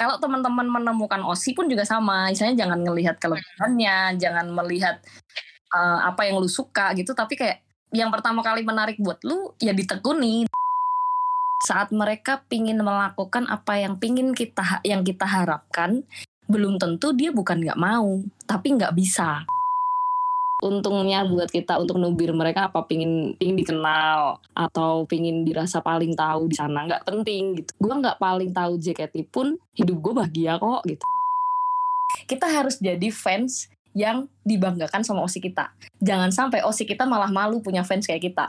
kalau teman-teman menemukan OSI pun juga sama. Misalnya jangan ngelihat kelebihannya jangan melihat uh, apa yang lu suka gitu. Tapi kayak yang pertama kali menarik buat lu ya ditekuni. Saat mereka pingin melakukan apa yang pingin kita yang kita harapkan belum tentu dia bukan nggak mau tapi nggak bisa untungnya buat kita untuk nubir mereka apa pingin pingin dikenal atau pingin dirasa paling tahu di sana. Nggak penting gitu. Gue nggak paling tahu JKT pun hidup gue bahagia kok gitu. Kita harus jadi fans yang dibanggakan sama osi kita. Jangan sampai osi kita malah malu punya fans kayak kita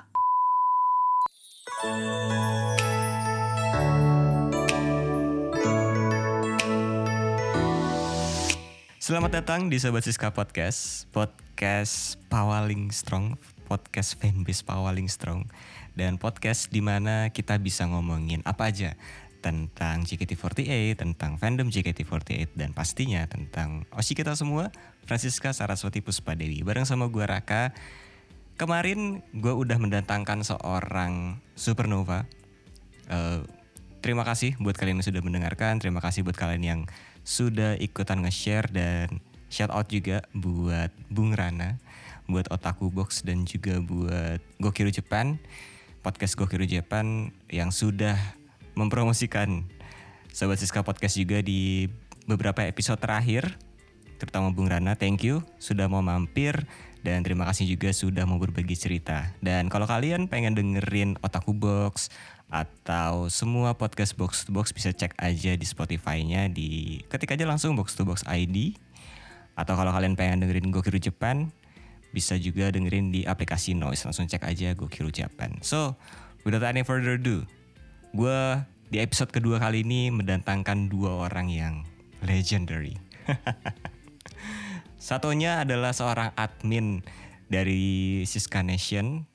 Selamat datang di Sobat Siska Podcast. Podcast Pawaling Strong. Podcast fanbase Pawaling Strong. Dan podcast di mana kita bisa ngomongin apa aja. Tentang JKT48, tentang fandom JKT48 Dan pastinya tentang Osi kita semua Francisca Saraswati Puspadewi Bareng sama gue Raka. Kemarin gue udah mendatangkan seorang supernova. Uh, Terima kasih buat kalian yang sudah mendengarkan. Terima kasih buat kalian yang sudah ikutan nge-share dan shout out juga buat Bung Rana, buat Otaku Box dan juga buat Gokiru Japan, podcast Gokiru Japan yang sudah mempromosikan Sobat Siska Podcast juga di beberapa episode terakhir. Terutama Bung Rana, thank you sudah mau mampir dan terima kasih juga sudah mau berbagi cerita. Dan kalau kalian pengen dengerin Otaku Box atau semua podcast box to box bisa cek aja di Spotify-nya di ketik aja langsung box to box ID atau kalau kalian pengen dengerin Gokiru Japan bisa juga dengerin di aplikasi Noise langsung cek aja Gokiru Japan. So, without any further ado, gue di episode kedua kali ini mendatangkan dua orang yang legendary. Satunya adalah seorang admin dari Siska Nation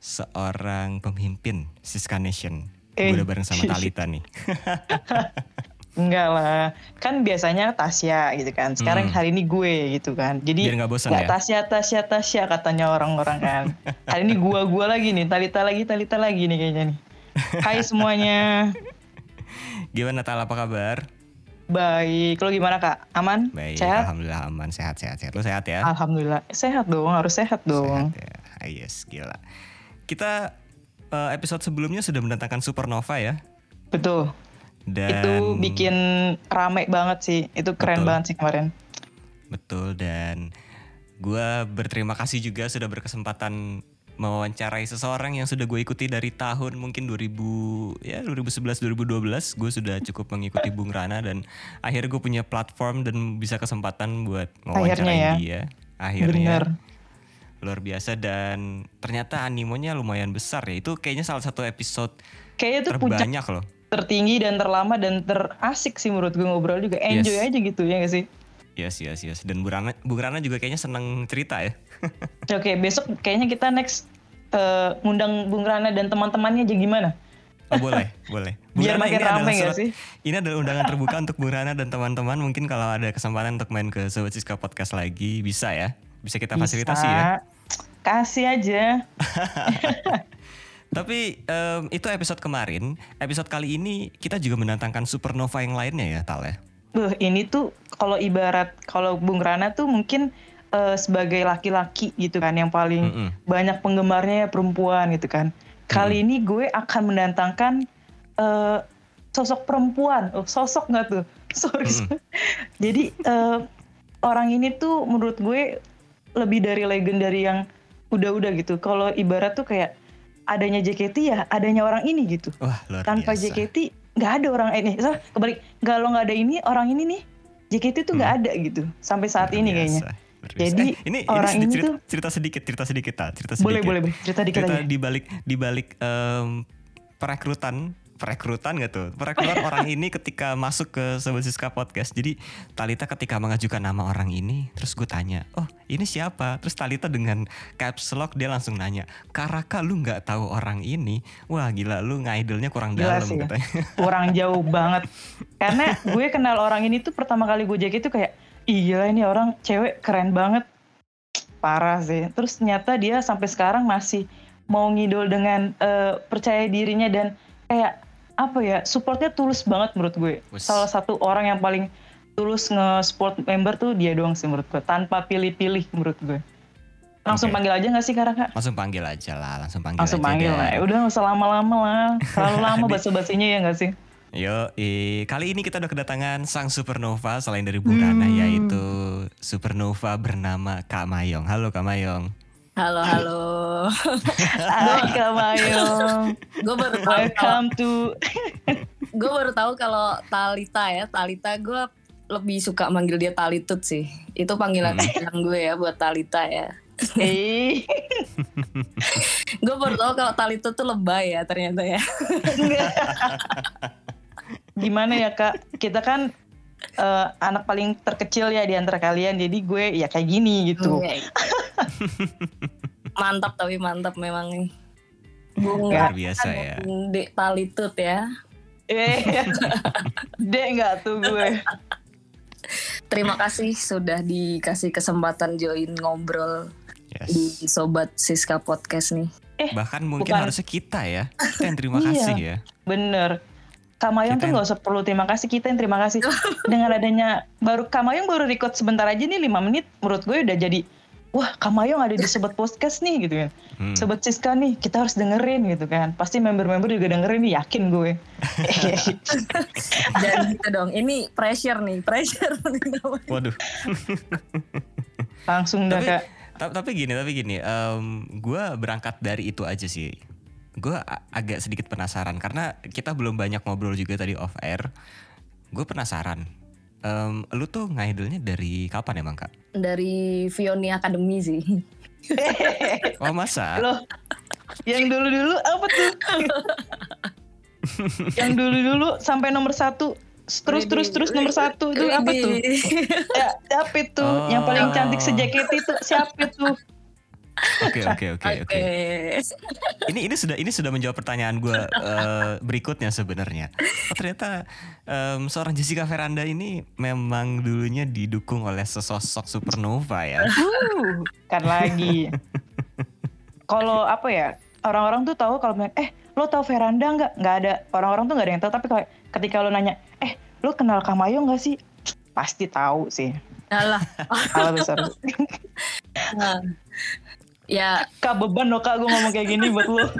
seorang pemimpin Siska Nation. Eh. Gue udah bareng sama Talita nih. Enggak lah, kan biasanya Tasya gitu kan. Sekarang hmm. hari ini gue gitu kan. Jadi Biar gak bosan ya? Tasya, Tasya, Tasya katanya orang-orang kan. hari ini gue gue lagi nih, Talita lagi, Talita lagi nih kayaknya nih. Hai semuanya. Gimana Tal, apa kabar? Baik, lo gimana kak? Aman? Baik, sehat? alhamdulillah aman, sehat, sehat, sehat. Lo sehat ya? Alhamdulillah, sehat dong, harus sehat dong. Sehat ya, ah, yes, gila kita uh, episode sebelumnya sudah mendatangkan Supernova ya. Betul. Dan itu bikin rame banget sih. Itu keren betul. banget sih kemarin. Betul dan gue berterima kasih juga sudah berkesempatan mewawancarai seseorang yang sudah gue ikuti dari tahun mungkin 2000 ya 2011 2012 gue sudah cukup mengikuti Bung Rana dan akhirnya gue punya platform dan bisa kesempatan buat mewawancarai ya. dia akhirnya Bener luar biasa dan ternyata animonya lumayan besar ya. Itu kayaknya salah satu episode kayaknya itu terbanyak loh. Tertinggi dan terlama dan terasik sih menurut gue ngobrol juga. Enjoy yes. aja gitu ya gak sih? Yes, yes, yes. Dan Bu Rana, Bu Rana juga kayaknya seneng cerita ya. Oke, okay, besok kayaknya kita next uh, ngundang Bung Rana dan teman-temannya aja gimana? Oh boleh, boleh. Bung Biar makin rame gak sih? Ini adalah undangan terbuka untuk Bung Rana dan teman-teman. Mungkin kalau ada kesempatan untuk main ke Sobat Siska Podcast lagi, bisa ya? Bisa kita fasilitasi ya? Kasih aja. Tapi um, itu episode kemarin. Episode kali ini kita juga menantangkan supernova yang lainnya ya, Tal ya? Uh, ini tuh kalau ibarat kalau Bung Rana tuh mungkin uh, sebagai laki-laki gitu kan yang paling mm -mm. banyak penggemarnya perempuan gitu kan. Kali mm. ini gue akan menantangkan uh, sosok perempuan. Oh, sosok nggak tuh? Sorry. Mm. Jadi uh, orang ini tuh menurut gue lebih dari legendary yang udah-udah gitu. Kalau ibarat tuh kayak adanya JKT ya adanya orang ini gitu. Wah, luar Tanpa biasa. JKT nggak ada orang ini. So, kebalik kalau nggak ada ini orang ini nih JKT tuh nggak hmm. ada gitu sampai saat luar ini biasa. kayaknya. Jadi eh, ini, orang ini, ini cerita, tuh cerita sedikit, cerita sedikit, cerita sedikit. Boleh, boleh, boleh. Cerita dikit cerita aja. di balik di balik um, perekrutan perekrutan gak tuh? Perekrutan orang ini ketika masuk ke Sobat Siska Podcast. Jadi Talita ketika mengajukan nama orang ini, terus gue tanya, oh ini siapa? Terus Talita dengan caps lock dia langsung nanya, Karaka lu nggak tahu orang ini? Wah gila lu ngaidolnya kurang gila dalam sih, katanya. Kurang jauh banget. Karena gue kenal orang ini tuh pertama kali gue jadi itu kayak, iya ini orang cewek keren banget. Parah sih. Terus ternyata dia sampai sekarang masih mau ngidol dengan uh, percaya dirinya dan kayak apa ya supportnya tulus banget menurut gue. Wes. Salah satu orang yang paling tulus nge-support member tuh dia doang sih menurut gue. Tanpa pilih-pilih menurut gue. Langsung Oke. panggil aja gak sih kakak? Langsung panggil aja lah, langsung panggil Langsung aja panggil deh. lah. Ya Udah gak usah lama-lama lah. Terlalu lama basa-basinya ya gak sih? Yo, kali ini kita udah kedatangan sang supernova selain dari Bung Rana Hmm. yaitu supernova bernama Kak Mayong. Halo Kak Mayong. Halo halo. Kak Mayong. gue baru tahu Welcome to... gue baru tahu kalau Talita ya Talita gue lebih suka manggil dia Talitut sih. Itu panggilan Hmm. gue ya buat Talita ya. Gue baru tahu kalau Talitut tuh lebay ya ternyata ya. gimana ya kak? Kita kan eh, anak paling terkecil ya di antara kalian. Jadi gue ya kayak gini gitu. Oke. Mantap tapi mantap memang nih. Bung Luar biasa ya. Dek Talitut ya. Eh, dek nggak tuh gue. Terima kasih sudah dikasih kesempatan join ngobrol Yes. di Sobat Siska Podcast nih. Bahkan mungkin bukan. harusnya kita ya. Kita yang terima Iya. kasih ya. Bener. Kak Mayong Kita tuh yang- nggak usah perlu terima kasih kita yang terima kasih dengan adanya baru Kak Mayong baru record sebentar aja nih 5 menit menurut gue udah jadi wah Kak Mayong ada di sobat podcast nih gitu kan Hmm. sobat Siska nih kita harus dengerin gitu kan pasti member-member juga dengerin nih yakin gue Dan gitu dong, ini pressure nih, pressure. Waduh. langsung dah Tapi- Kak Ta- tapi gini, tapi gini, gue berangkat dari itu aja sih. Gue agak sedikit penasaran karena kita belum banyak ngobrol juga tadi off air. Gue penasaran, Em, lu tuh ngidolnya dari kapan emang kak? Dari Vioni Academy sih. Oh masa? Loh, yang dulu-dulu apa tuh? yang dulu-dulu sampai nomor satu, terus terus terus nomor satu itu apa tuh? Ya, siapa itu? Yang paling Oh. cantik se-JKT itu siapa itu? Oke oke oke oke. Ini ini sudah ini sudah menjawab pertanyaan gue berikutnya sebenarnya. Oh, ternyata em, seorang Jessica Veranda ini memang dulunya didukung oleh sesosok supernova ya. Uh, kan lagi. Kalau apa ya? Orang-orang tuh tahu kalau eh lo tahu Veranda nggak? Nggak ada. Orang-orang tuh nggak ada yang tahu. Tapi kalau ketika lo nanya, eh lo kenal Kamayo nggak sih? Pasti tahu sih. Alah. Salah besar. Nah. Ya, kak beban loh kak gue ngomong kayak gini buat lo.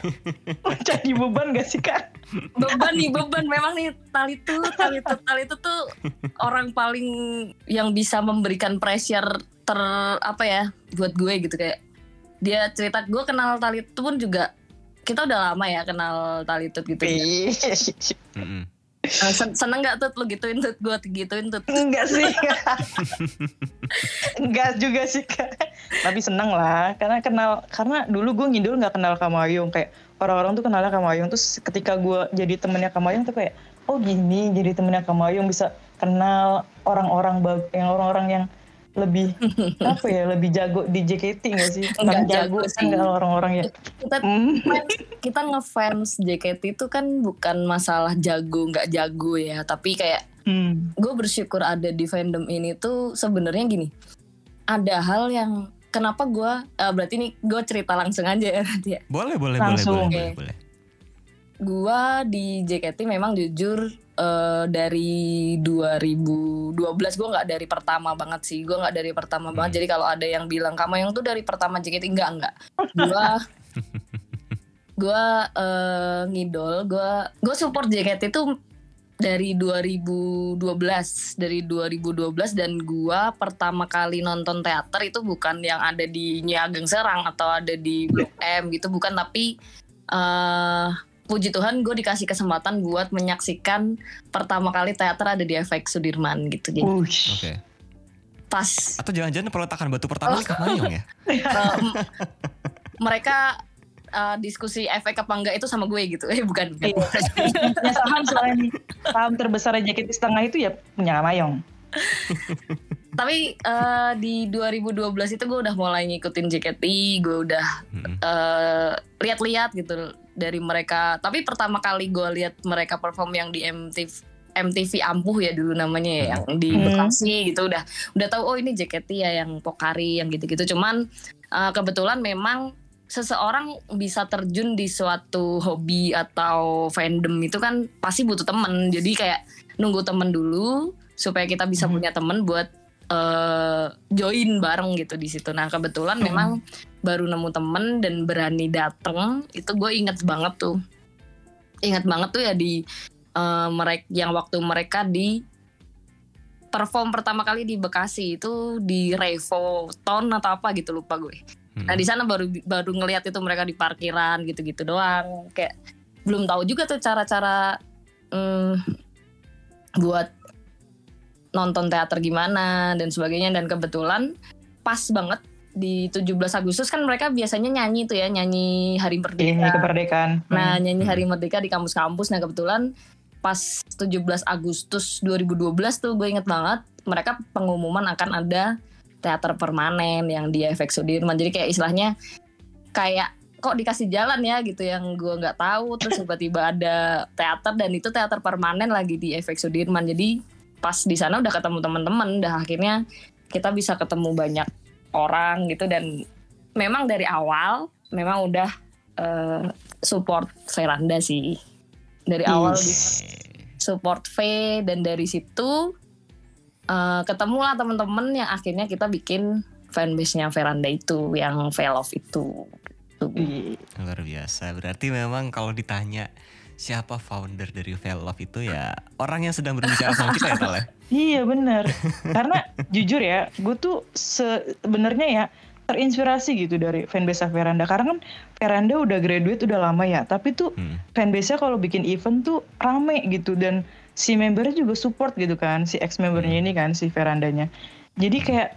Jadi beban gak sih kak? beban nih, beban. Memang nih Talitu, Talitu, Talitu tuh orang paling yang bisa memberikan pressure ter apa ya buat gue gitu kayak dia cerita gue kenal Talitu pun juga kita udah lama ya kenal Talitut gitu. Mm-mm. Nah, sen- seneng gak tuh lu gituin tuh gue gituin tuh Enggak sih. Enggak juga sih kak. Tapi seneng lah. Karena kenal karena dulu gue ngidul nggak kenal Kamayong kayak orang-orang tuh kenalnya Kamayong terus ketika gue jadi temennya Kamayong tuh kayak oh gini jadi temennya Kamayong bisa kenal orang-orang yang orang-orang yang lebih apa ya lebih jago di JKT gak sih? Enggak jago kan sih. kalau orang-orang ya. kita Hmm. kita ngefans JKT itu kan bukan masalah jago nggak jago ya tapi kayak Hmm. gue bersyukur ada di fandom ini tuh sebenarnya gini ada hal yang kenapa gue eh, berarti ini gue cerita langsung aja ya nanti ya Boleh boleh Langsung. boleh boleh Oke. boleh. gue di JKT memang jujur eh, dari 2012 gue nggak dari pertama banget sih. Gue nggak dari pertama Hmm. banget. Jadi kalau ada yang bilang kamu yang tuh dari pertama JKT enggak enggak gue gue eh, ngidol gue gue support JKT itu dari 2012 dari 2012 dan gua pertama kali nonton teater itu bukan yang ada di Nyai Ageng Serang atau ada di Blok M gitu bukan tapi eh puji Tuhan gue dikasih kesempatan buat menyaksikan pertama kali teater ada di FX Sudirman gitu jadi. Oke. pas Atau jangan-jangan peletakan batu pertama di Kak Mayong ya? eh, m- mereka eh, diskusi efek apa enggak itu sama gue gitu eh bukan, bukan. punya saham soalnya nih saham terbesar JKT setengah itu ya punya Mayong Tapi eh, di 2012 itu gue udah mulai ngikutin JKT, gue udah Mm-mm. eh, lihat-lihat gitu dari mereka. Tapi pertama kali gue lihat mereka perform yang di MTV MTV Ampuh ya dulu namanya ya, yang di Hmm. Bekasi gitu udah udah tahu oh ini JKT ya yang Pokari yang gitu-gitu. Cuman eh, kebetulan memang seseorang bisa terjun di suatu hobi atau fandom itu kan pasti butuh temen jadi kayak nunggu temen dulu supaya kita bisa Hmm. punya temen buat eh, join bareng gitu di situ nah kebetulan Hmm. memang baru nemu temen dan berani dateng itu gue inget banget tuh inget banget tuh ya di mereka yang waktu mereka di perform pertama kali di Bekasi itu di Revo Ton atau apa gitu lupa gue Hmm. Nah di sana baru baru ngelihat itu mereka di parkiran gitu-gitu doang. Kayak belum tahu juga tuh cara-cara mm, buat nonton teater gimana dan sebagainya dan kebetulan pas banget di 17 Agustus kan mereka biasanya nyanyi tuh ya nyanyi Hari Merdeka. kemerdekaan. Nah Hmm. nyanyi Hari Merdeka di kampus-kampus. Nah kebetulan pas 17 Agustus 2012 tuh gue inget banget mereka pengumuman akan ada teater permanen yang di efek Sudirman. Jadi kayak istilahnya kayak kok dikasih jalan ya gitu yang gue nggak tahu terus tiba-tiba ada teater dan itu teater permanen lagi di efek Sudirman. Jadi pas di sana udah ketemu teman-teman, udah akhirnya kita bisa ketemu banyak orang gitu dan memang dari awal memang udah eh, support Veranda sih dari awal Yes. di support V dan dari situ eh, ketemulah teman-teman yang akhirnya kita bikin fanbase-nya Veranda itu yang Velov itu. Iya. Luar biasa. Berarti memang kalau ditanya siapa founder dari Velov itu ya orang yang sedang berbicara sama kita ya Tal ya? Iya bener. Karena jujur ya, gue tuh sebenarnya ya terinspirasi gitu dari fanbase Veranda. Karena kan Veranda udah graduate udah lama ya, tapi tuh Hmm. fanbase-nya kalau bikin event tuh rame gitu dan si membernya juga support gitu kan, si ex membernya Hmm. ini kan si Verandanya. Jadi kayak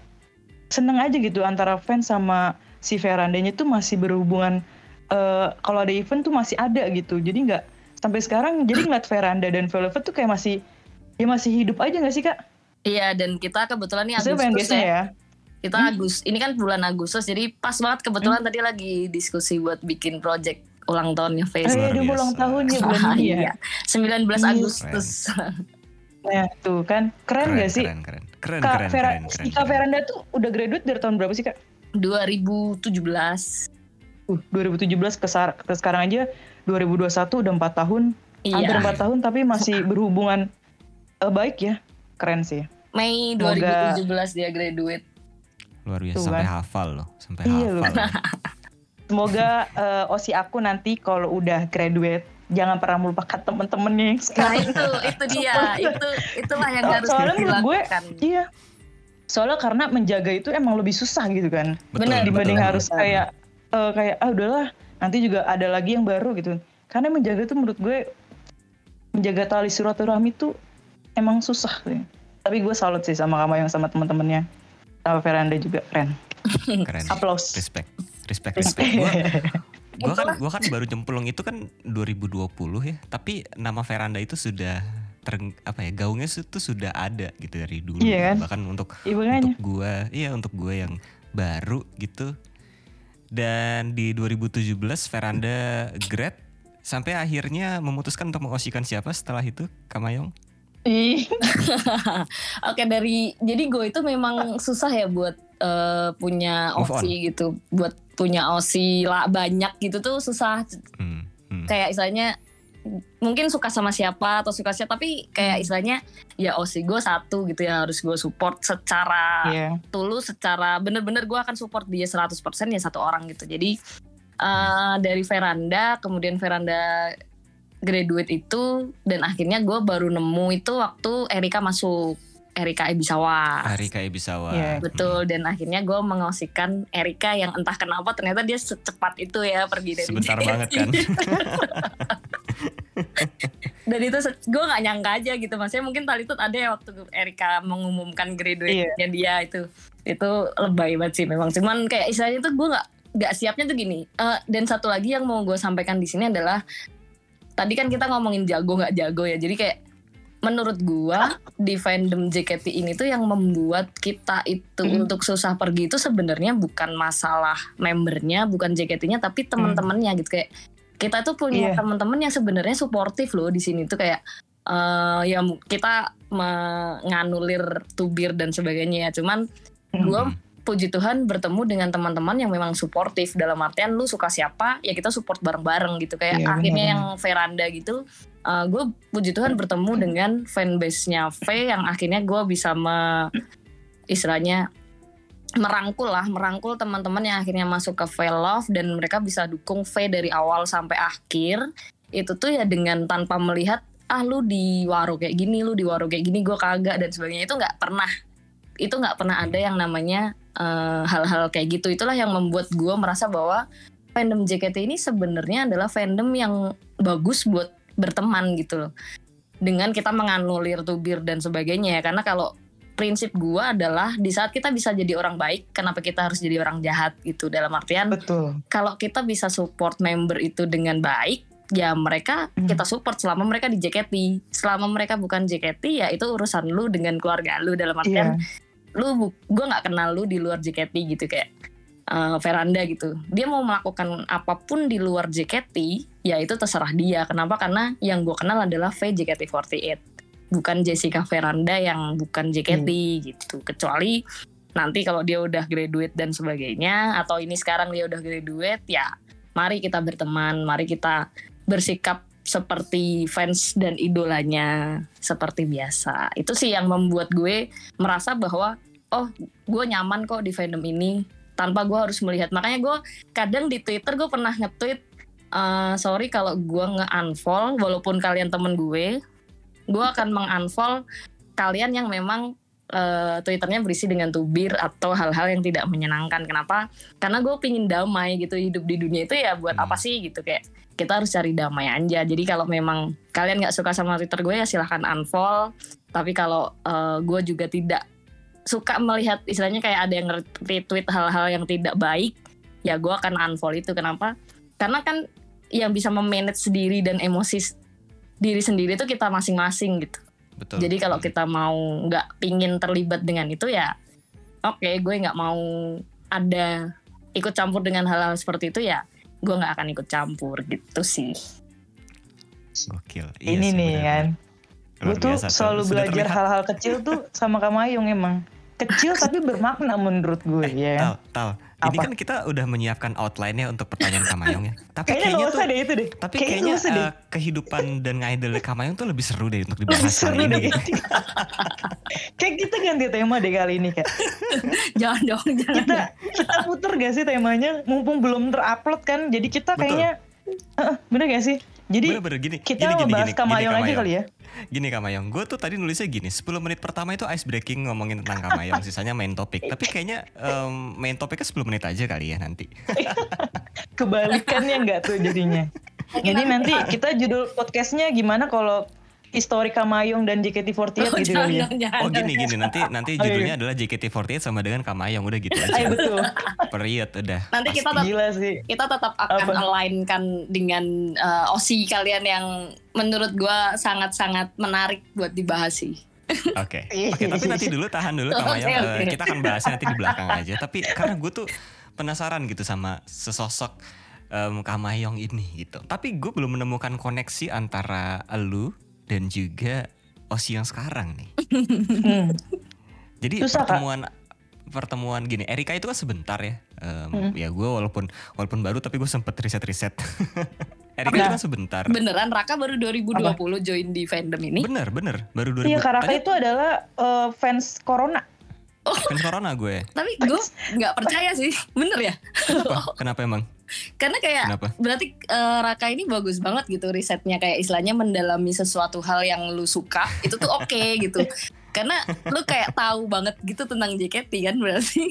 seneng aja gitu antara fans sama si Verandanya tuh masih berhubungan. eh, kalau ada event tuh masih ada gitu. Jadi nggak sampai sekarang jadi ngeliat Veranda dan Velvet tuh kayak masih ya masih hidup aja nggak sih kak? Iya dan kita kebetulan nih Agustus fanbase-nya ya. ya. Kita Agus, ini kan bulan Agustus jadi pas banget kebetulan tadi lagi diskusi buat bikin project ulang tahunnya Oh Facebook. iya, Luar dia mau ulang biasa. tahun ya bulan ini ya. Iya, 19 Iya. Agustus. Nah tuh kan keren, Keren, gak sih? keren, keren, keren, Kak, keren, Vera, keren, keren, Kak. Veranda tuh udah graduate dari tahun berapa sih kak? 2017. Uh, 2017 ke, ke sekarang aja 2021 udah 4 tahun. Hampir Iya. 4 tahun tapi masih berhubungan eh, baik ya. Keren sih. Mei Semoga- 2017 dia graduate. Luar biasa Tuh sampai kan. hafal loh, sampai Iya loh. hafal. Semoga eh, osi aku nanti kalau udah graduate jangan pernah melupakan temen-temennya yang Nah sekarang. itu itu dia, itu itulah yang harus soalnya menurut gue, dilakukan. Iya. Soalnya karena menjaga itu emang lebih susah gitu kan. Betul, Benar, dibanding betul. harus kayak eh, kayak ah udahlah nanti juga ada lagi yang baru gitu karena menjaga tuh menurut gue menjaga tali silaturahmi tuh emang susah sih tapi gue salut sih sama kamu yang sama teman-temannya sama Veranda juga keren keren. Applause. Respect, respect, respect. Gua kan, gua kan baru cemplung itu kan 2020 ya. Tapi nama Veranda itu sudah ter, apa ya gaungnya itu sudah ada gitu dari dulu. Iya kan? Bahkan untuk Iya, makanya. untuk gua, iya untuk gua yang baru gitu. Dan di 2017 Veranda grad sampai akhirnya memutuskan untuk mengosikan siapa setelah itu Kamayong. Oke dari jadi gue itu memang susah ya buat eh, punya osi gitu, buat punya osi lah banyak gitu tuh susah. Hmm, hmm. Kayak istilahnya mungkin suka sama siapa atau suka siapa tapi kayak istilahnya ya osi gue satu gitu ya harus gue support secara iya tulus secara bener-bener gue akan support dia 100% ya satu orang gitu jadi eh, dari veranda kemudian veranda graduate itu dan akhirnya gue baru nemu itu waktu Erika masuk Erika Ebisawa Arika Ebisawa. Iya. betul dan akhirnya gue mengosikan Erika yang entah kenapa ternyata dia secepat itu ya pergi dari Sebentar banget kan. dan itu gue nggak nyangka aja gitu. Maksudnya mungkin tadi itu ada ya waktu Erika mengumumkan graduate-nya dia itu itu lebay banget sih memang. Cuman kayak istilahnya tuh gue nggak nggak siapnya tuh gini. Eh, dan satu lagi yang mau gue sampaikan di sini adalah tadi kan kita ngomongin jago nggak jago ya. Jadi kayak menurut gua di fandom JKT ini tuh yang membuat kita itu Hmm. untuk susah pergi itu sebenarnya bukan masalah membernya bukan JKT-nya tapi teman-temannya gitu. Kayak kita tuh punya Iya. teman-teman yang sebenarnya suportif loh di sini tuh kayak eh ya kita menganulir tubir dan sebagainya ya cuman Hmm. gue Hmm. puji Tuhan bertemu dengan teman-teman yang memang suportif dalam artian lu suka siapa ya kita support bareng-bareng gitu kayak Iya, akhirnya benar. yang veranda gitu uh, gue puji Tuhan bertemu dengan fanbase-nya V yang akhirnya gue bisa me, istilahnya merangkul lah merangkul teman-teman yang akhirnya masuk ke V Love dan mereka bisa dukung V dari awal sampai akhir. Itu tuh ya dengan tanpa melihat ah lu di waro kayak gini lu di waro kayak gini gue kagak dan sebagainya. Itu nggak pernah itu nggak pernah ada yang namanya eh, hal-hal kayak gitu. Itulah yang membuat gue merasa bahwa fandom JKT ini sebenarnya adalah fandom yang bagus buat berteman gitu loh. Dengan kita menganulir tubir dan sebagainya ya. Karena kalau prinsip gue adalah di saat kita bisa jadi orang baik kenapa kita harus jadi orang jahat gitu? Dalam artian Betul. kalau kita bisa support member itu dengan baik ya mereka Hmm. kita support selama mereka di JKT selama mereka bukan JKT ya itu urusan lu dengan keluarga lu. Dalam artian Iya. lu gue nggak kenal lu di luar JKT gitu kayak eh, veranda gitu. Dia mau melakukan apa pun di luar JKT ya itu terserah dia. Kenapa? Karena yang gue kenal adalah V JKT48 bukan Jessica Veranda yang bukan JKT gitu. Kecuali nanti kalau dia udah graduate dan sebagainya atau ini sekarang dia udah graduate ya mari kita berteman mari kita bersikap seperti fans dan idolanya seperti biasa. Itu sih yang membuat gue merasa bahwa oh gue nyaman kok di fandom ini tanpa gue harus melihat. Makanya gue kadang di Twitter gue pernah nge-tweet "Eh, sorry kalau gue nge-unfollow walaupun kalian temen gue gue akan meng-unfollow kalian yang memang eh, Twitternya berisi dengan tubir atau hal-hal yang tidak menyenangkan. Kenapa? Karena gue pingin damai gitu hidup di dunia itu ya buat Hmm. apa sih gitu kayak kita harus cari damai aja. Jadi kalau memang kalian nggak suka sama Twitter gue ya silahkan unfollow. Tapi kalau eh, gue juga tidak suka melihat istilahnya kayak ada yang retweet hal-hal yang tidak baik ya gue akan unfollow itu. Kenapa? Karena kan yang bisa memanage diri dan emosi diri sendiri itu kita masing-masing gitu Betul. jadi kalau kita mau nggak pingin terlibat dengan itu ya oke gue nggak mau ada ikut campur dengan hal-hal seperti itu ya gue nggak akan ikut campur gitu sih Gokil. Iya ini sih, nih benar. kan. Gue tuh selalu Sudah belajar hal-hal kecil tuh sama Kamayong emang. Kecil tapi bermakna menurut gue ya. Tal, tal. Ini Apa? kan kita udah menyiapkan outline-nya untuk pertanyaan Kamayong ya. Tapi Kayaknya kayaknya tuh deh itu deh. tapi Kayaknya kayaknya eh, kehidupan dan ngidol Kamayong tuh lebih seru deh untuk Lebih dibahas seru kali ini deh. gitu. Kayak kita ganti tema deh kali ini kayak. jangan dong jangan Kita kita puter gak sih temanya mumpung belum terupload kan. Jadi kita Betul. kayaknya Heeh, bener gak sih? Jadi Bener-bener gini. kita gini, gini, gini, Kamayong gini, aja kali ya. Gini Kamayong, gue tuh tadi nulisnya gini, 10 menit pertama itu ice breaking ngomongin tentang Kamayong, sisanya main topik. Tapi kayaknya em, main topiknya 10 menit aja kali ya nanti. Kebalikannya nggak tuh jadinya. Jadi nanti kita judul podcastnya gimana kalau histori Kamayong dan JKT48 Oh, gitu kali ya. jangan, jangan. Oh gini gini nanti nanti Oh, iya. judulnya adalah JKT48 sama dengan Kamayong udah gitu Ayo aja. betul. Period udah. nanti kita tetap Gila sih. kita tetap akan Apa? alignkan dengan eh, OSI kalian yang menurut gua sangat-sangat menarik buat dibahas sih. Oke, oke. Tapi nanti dulu tahan dulu Kamayong. Oke, Eh, oke. kita akan bahasnya nanti di belakang aja. Tapi karena gue tuh penasaran gitu sama sesosok em, Kamayong ini gitu. Tapi gue belum menemukan koneksi antara elu dan juga Osi yang sekarang nih. Hmm. Jadi Susah, Kak. pertemuan pertemuan gini, Erika itu kan sebentar ya. Em, Hmm. Ya gue walaupun walaupun baru tapi gue sempet riset-riset. Erika itu Nah. kan sebentar. Beneran Raka baru 2020 join di fandom ini. Bener bener baru 2000. Iya Tadi itu adalah eh, fans Corona. fans corona gue. Tapi gue nggak percaya sih, bener ya? Kenapa? Kenapa emang? Karena kayak Kenapa? berarti eh, Raka ini bagus banget gitu risetnya kayak istilahnya mendalami sesuatu hal yang lu suka itu tuh oke gitu. Karena lu kayak tahu banget gitu tentang JKT kan berarti.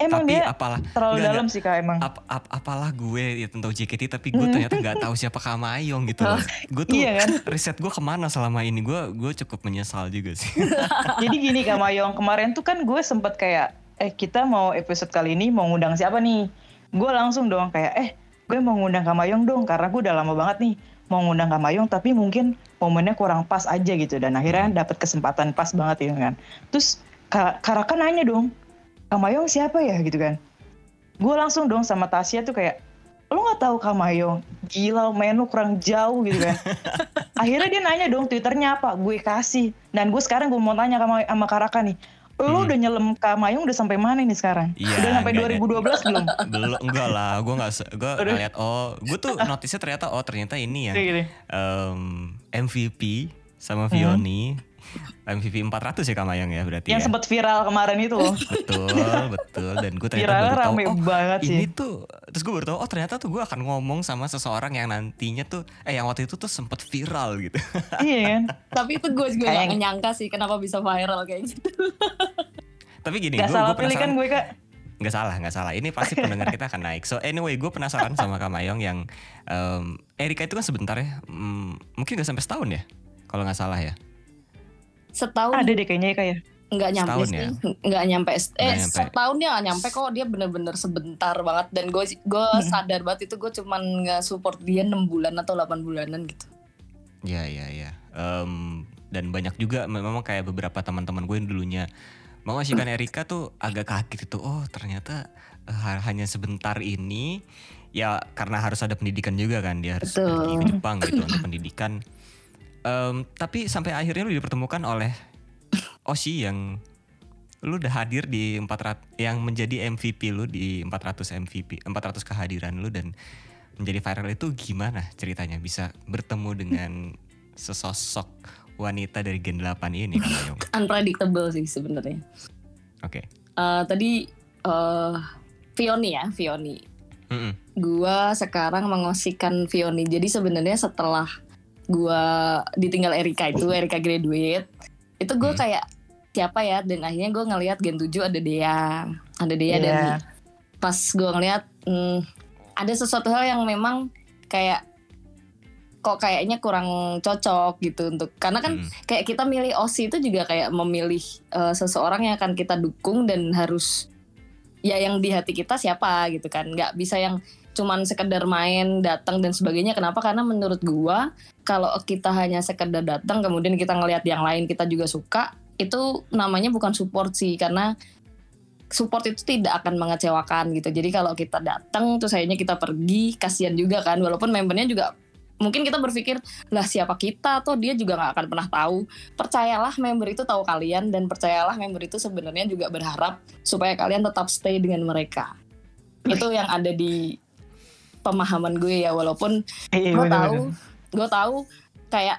Emang tapi dia apalah terlalu Nggak, dalam sih kak emang. ap, ap- apalah gue ya tentang JKT tapi gue Hmm. ternyata nggak tahu siapa Kamayong gitu loh. Gue tuh Iya kan? riset gue ke mana selama ini gue gue cukup menyesal juga sih. Jadi gini Kak Mayong, kemarin tuh kan gue sempet kayak, eh kita mau episode kali ini mau ngundang siapa nih? Gue langsung dong kayak, eh gue mau ngundang Kak Mayong dong karena gue udah lama banget nih mau ngundang Kak Mayong tapi mungkin momennya kurang pas aja gitu dan akhirnya dapet kesempatan pas banget gitu kan. Terus Kak Karaka nanya dong, Kak Mayong siapa ya gitu kan? Gue langsung dong sama Tasya tuh kayak, lo nggak tahu Kak Mayong? Gila main lu kurang jauh gitu kan. Akhirnya dia nanya dong Twitternya apa, gue kasih. Dan gue sekarang gue mau tanya sama, sama Karaka nih, Lo Hmm. udah nyelam Kamayung udah sampai mana nih sekarang? Iya, udah sampai enggak, 2012 belum? belum enggak lah gue nggak gue ngeliat oh gue tuh notisnya ternyata oh ternyata ini ya gini. em, MVP sama Hmm. MVP 400 ya Kamayang ya berarti Yang ya sempat viral kemarin itu loh. betul betul dan gue ternyata Viralnya baru tahu rame oh banget sih. ini tuh terus gue baru tahu oh ternyata tuh gue akan ngomong sama seseorang yang nantinya tuh eh yang waktu itu tuh sempat viral gitu iya kan? Tapi itu gue juga Kayak- gak nyangka sih kenapa bisa viral kayak gitu. tapi gini Gak gue salah gue pilih kan gue kak. nggak salah nggak salah ini pasti pendengar kita akan naik so anyway gue penasaran sama Kamayong yang em, Erika itu kan sebentar ya Hmm, mungkin gak sampai setahun ya kalau nggak salah ya Setahun Ada deh kayaknya ya kak ya. nggak nyampe Setahun sih, ya? nggak nyampe. Eh Nggak nyampe. setahun dia nggak nyampe kok dia bener-bener sebentar banget dan gue gue Hmm. sadar banget itu gue cuman nggak support dia enam bulan atau 8 bulanan gitu. Ya ya ya. Em, dan banyak juga memang kayak beberapa teman-teman gue yang dulunya mengasihkan Erika tuh agak kaget itu. Oh ternyata eh, ha- hanya sebentar ini. Ya karena harus ada pendidikan juga kan dia harus Betul. pergi ke Jepang gitu untuk pendidikan. Em, tapi sampai akhirnya lu dipertemukan oleh Oshi yang lu udah hadir di 400 yang menjadi MVP lu di 400 MVP 400 kehadiran lu dan menjadi viral itu gimana ceritanya bisa bertemu dengan sesosok wanita dari Gen 8 ini? Unpredictable sih sebenarnya. Oke. Eh, tadi eh Vioni ya Vioni. Mm-mm. Gua sekarang mengosikan Vioni. Jadi sebenarnya setelah gua ditinggal Erika itu Erika graduate itu gue Hmm. kayak siapa ya dan akhirnya gue ngelihat Gen 7 ada Dea ada Dea dan Iya. pas gue ngeliat hmm, ada sesuatu hal yang memang kayak kok kayaknya kurang cocok gitu untuk karena kan Mm. kayak kita milih OSI itu juga kayak memilih eh, seseorang yang akan kita dukung dan harus ya yang di hati kita siapa gitu kan nggak bisa yang cuman sekedar main datang dan sebagainya. Kenapa? Karena menurut gua kalau kita hanya sekedar datang kemudian kita ngelihat yang lain kita juga suka itu namanya bukan support sih. Karena support itu tidak akan mengecewakan gitu. Jadi kalau kita datang terus akhirnya kita pergi kasihan juga kan. Walaupun membernya juga mungkin kita berpikir lah siapa kita? Atau dia juga nggak akan pernah tahu. Percayalah member itu tahu kalian dan percayalah member itu sebenarnya juga berharap supaya kalian tetap stay dengan mereka. Itu yang ada di pemahaman gue ya walaupun Iya gue tahu gue tahu kayak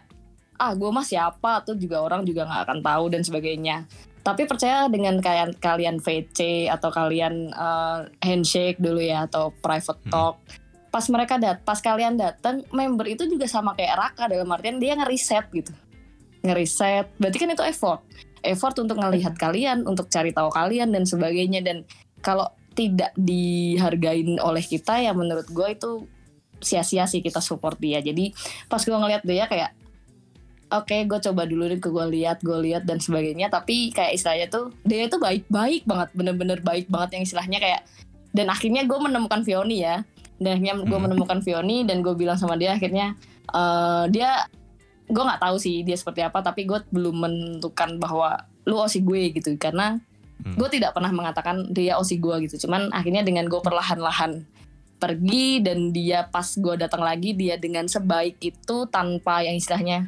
ah gue mah siapa? Tuh juga orang juga nggak akan tahu dan sebagainya. Tapi percaya dengan kalian kalian VC atau kalian eh, handshake dulu ya atau private Hmm. talk. Pas mereka dat pas kalian datang member itu juga sama kayak Raka dalam artian dia ngeriset gitu. Ngeriset berarti kan itu effort. Effort untuk ngelihat kalian untuk cari tahu kalian dan sebagainya. Dan kalau tidak dihargain oleh kita ya menurut gue itu sia-sia sih kita support dia. Jadi pas gue ngeliat dia kayak oke gue coba dulu nih ke gue lihat gue lihat dan sebagainya. Tapi kayak istilahnya tuh dia itu baik-baik banget bener-bener baik banget yang istilahnya kayak dan akhirnya gue menemukan Vioni ya. Dan akhirnya gue Hmm. menemukan Vioni dan gue bilang sama dia akhirnya eh, dia gue nggak tahu sih dia seperti apa tapi gue belum menentukan bahwa lu osi gue gitu. Karena Hmm. gue tidak pernah mengatakan dia osi gue gitu cuman akhirnya dengan gue perlahan-lahan pergi dan dia pas gue datang lagi dia dengan sebaik itu tanpa yang istilahnya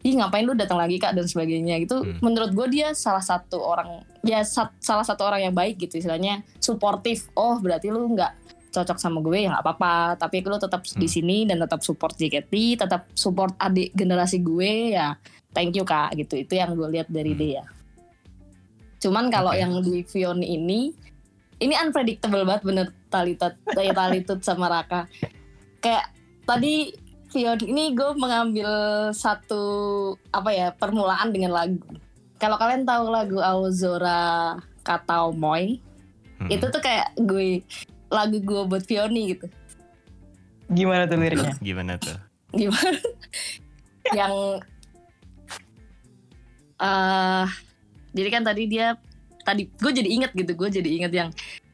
ih ngapain lu datang lagi kak dan sebagainya gitu Hmm. menurut gue dia salah satu orang ya sa- salah satu orang yang baik gitu istilahnya suportif oh berarti lu nggak cocok sama gue ya nggak apa-apa tapi lu tetap di Hmm. sini dan tetap support JKT tetap support adik generasi gue ya thank you kak gitu itu yang gue lihat dari Hmm. dia cuman kalau Oke. yang di Vion ini ini unpredictable banget bener kayak Talitut sama Raka kayak tadi Vion ini gue mengambil satu apa ya permulaan dengan lagu kalau kalian tahu lagu Aozora Katao Moy Hmm. itu tuh kayak gue lagu gue buat Vioni gitu Gimana tuh liriknya? Gimana tuh? gimana yang eh jadi kan tadi dia tadi gue jadi inget gitu gue jadi inget yang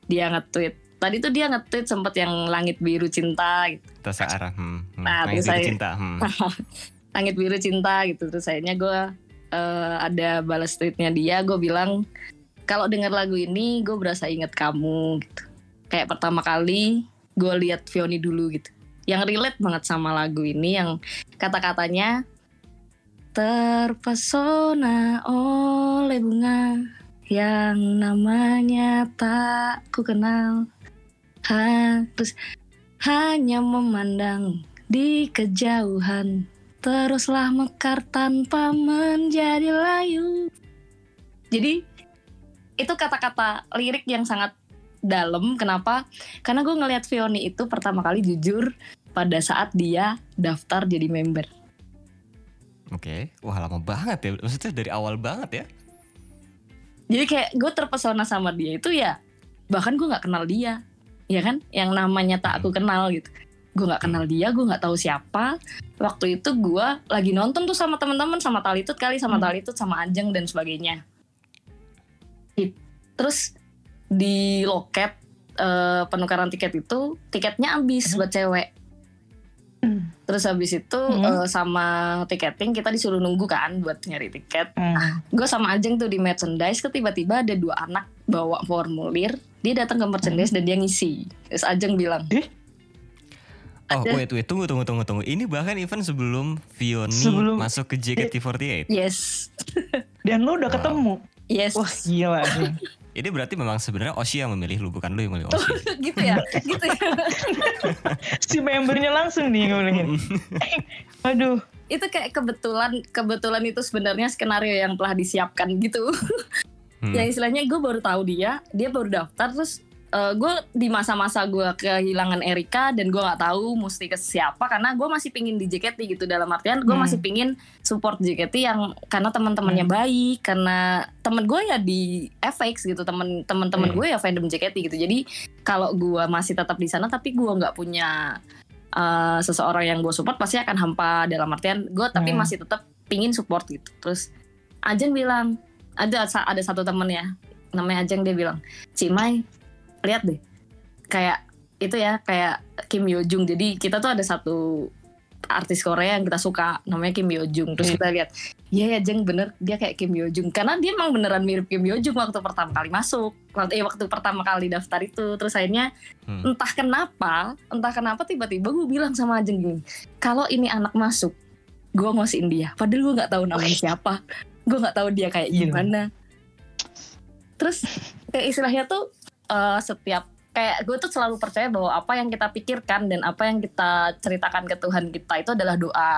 dia nge-tweet tadi tuh dia nge-tweet sempet yang langit biru cinta gitu Tasa arah. Hmm. hmm. Nah, terus dari saya- cinta. Hmm. langit biru cinta gitu terus akhirnya gue eh, ada balas tweetnya dia gue bilang kalau denger lagu ini gue berasa inget kamu gitu kayak pertama kali gue lihat Vioni dulu gitu yang relate banget sama lagu ini yang kata-katanya terpesona oleh bunga yang namanya tak ku kenal harus hanya memandang di kejauhan teruslah mekar tanpa menjadi layu. Jadi itu kata-kata lirik yang sangat dalam. Kenapa? Karena gue ngelihat Fioni itu pertama kali jujur pada saat dia daftar jadi member Oke, wah lama banget ya. Maksudnya dari awal banget ya. jadi kayak gue terpesona sama dia itu ya bahkan gue nggak kenal dia ya kan yang namanya tak aku kenal gitu gue nggak kenal dia gue nggak tahu siapa waktu itu gue lagi nonton tuh sama teman-teman sama Talitut kali sama Hmm. Talitut sama Ajeng dan sebagainya terus di loket eh, penukaran tiket itu tiketnya habis Hmm. buat cewek Hmm. Terus habis itu Hmm. eh, sama tiketing kita disuruh nunggu kan buat nyari tiket Hmm. gue sama Ajeng tuh di merchandise tuh tiba-tiba ada dua anak bawa formulir dia datang ke merchandise dan dia ngisi terus Ajeng bilang Oh Ada. wait wait tunggu tunggu tunggu tunggu. Ini bahkan event sebelum Vioni Sebelum- masuk ke JKT48. yes Dan lo udah Wow. ketemu. yes Wah gila sih. Ini berarti memang sebenarnya Oshi yang memilih lu bukan lu yang memilih Oshi. gitu ya gitu ya si membernya langsung nih ngomongin. Aduh. itu kayak kebetulan kebetulan itu sebenarnya skenario yang telah disiapkan gitu Hmm. ya istilahnya gue baru tahu dia dia baru daftar terus gue di masa-masa gue kehilangan Erika dan gue nggak tahu mesti ke siapa karena gue masih pingin di JKT gitu dalam artian gue Hmm. masih pingin support JKT yang karena teman-temannya Hmm. baik karena temen gue ya di FX gitu temen temen-temen Hmm. gue ya fandom JKT gitu jadi kalau gue masih tetap di sana tapi gue nggak punya uh, seseorang yang gue support pasti akan hampa dalam artian gue tapi Hmm. masih tetap pingin support gitu terus Ajeng bilang ada ada satu temen ya namanya Ajeng dia bilang Cimai lihat deh. Kayak itu ya kayak Kim Yo Jung jadi kita tuh ada satu artis Korea yang kita suka namanya Kim Yo Jung terus Hmm. kita lihat iya ya Jeng bener dia kayak Kim Yo Jung karena dia emang beneran mirip Kim Yo Jung waktu pertama kali masuk. Waktu eh, waktu pertama kali daftar itu. Terus akhirnya Hmm. entah kenapa entah kenapa tiba-tiba gue bilang sama Ajeng gini kalau ini anak masuk gue ngosiin dia padahal gue nggak tahu namanya siapa. Gue nggak tahu dia kayak Iya. gimana. Terus kayak istilahnya tuh eh, setiap kayak gue tuh selalu percaya bahwa apa yang kita pikirkan dan apa yang kita ceritakan ke Tuhan kita itu adalah doa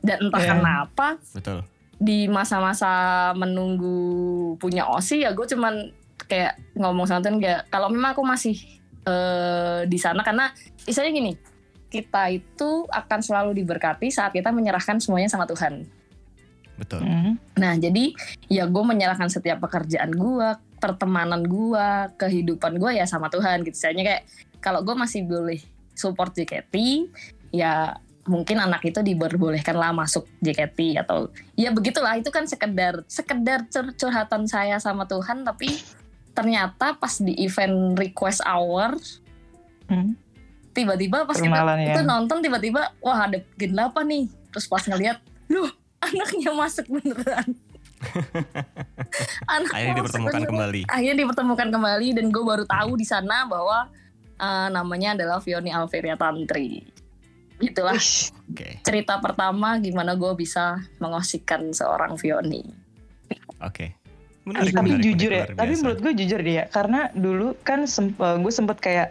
dan entah Iya. kenapa Betul. di masa-masa menunggu punya osi ya gue cuman kayak ngomong sama Tuhan kayak kalau memang aku masih eh, di sana karena istilahnya gini kita itu akan selalu diberkati saat kita menyerahkan semuanya sama Tuhan Betul. Hmm. Nah jadi ya gue menyerahkan setiap pekerjaan gue, pertemanan gue, kehidupan gue ya sama Tuhan gitu. Misalnya kayak kalau gue masih boleh support JKT, ya mungkin anak itu diperbolehkan lah masuk JKT atau ya begitulah itu kan sekedar sekedar cur- curhatan saya sama Tuhan tapi ternyata pas di event request hour Hmm. tiba-tiba pas kita ya. itu nonton tiba-tiba wah ada gen 8 nih terus pas ngeliat loh anaknya masuk beneran Anaknya Akhirnya dipertemukan kembali. akhirnya dipertemukan kembali dan gue baru tahu di sana bahwa eh, namanya adalah Fioni Alveria Tantri itulah Wih, Oke. cerita pertama gimana gue bisa mengosikan seorang Fioni Oke. tapi Menarik, menarik, jujur menarik, ya, tapi menurut gue jujur deh ya, karena dulu kan gue sempet kayak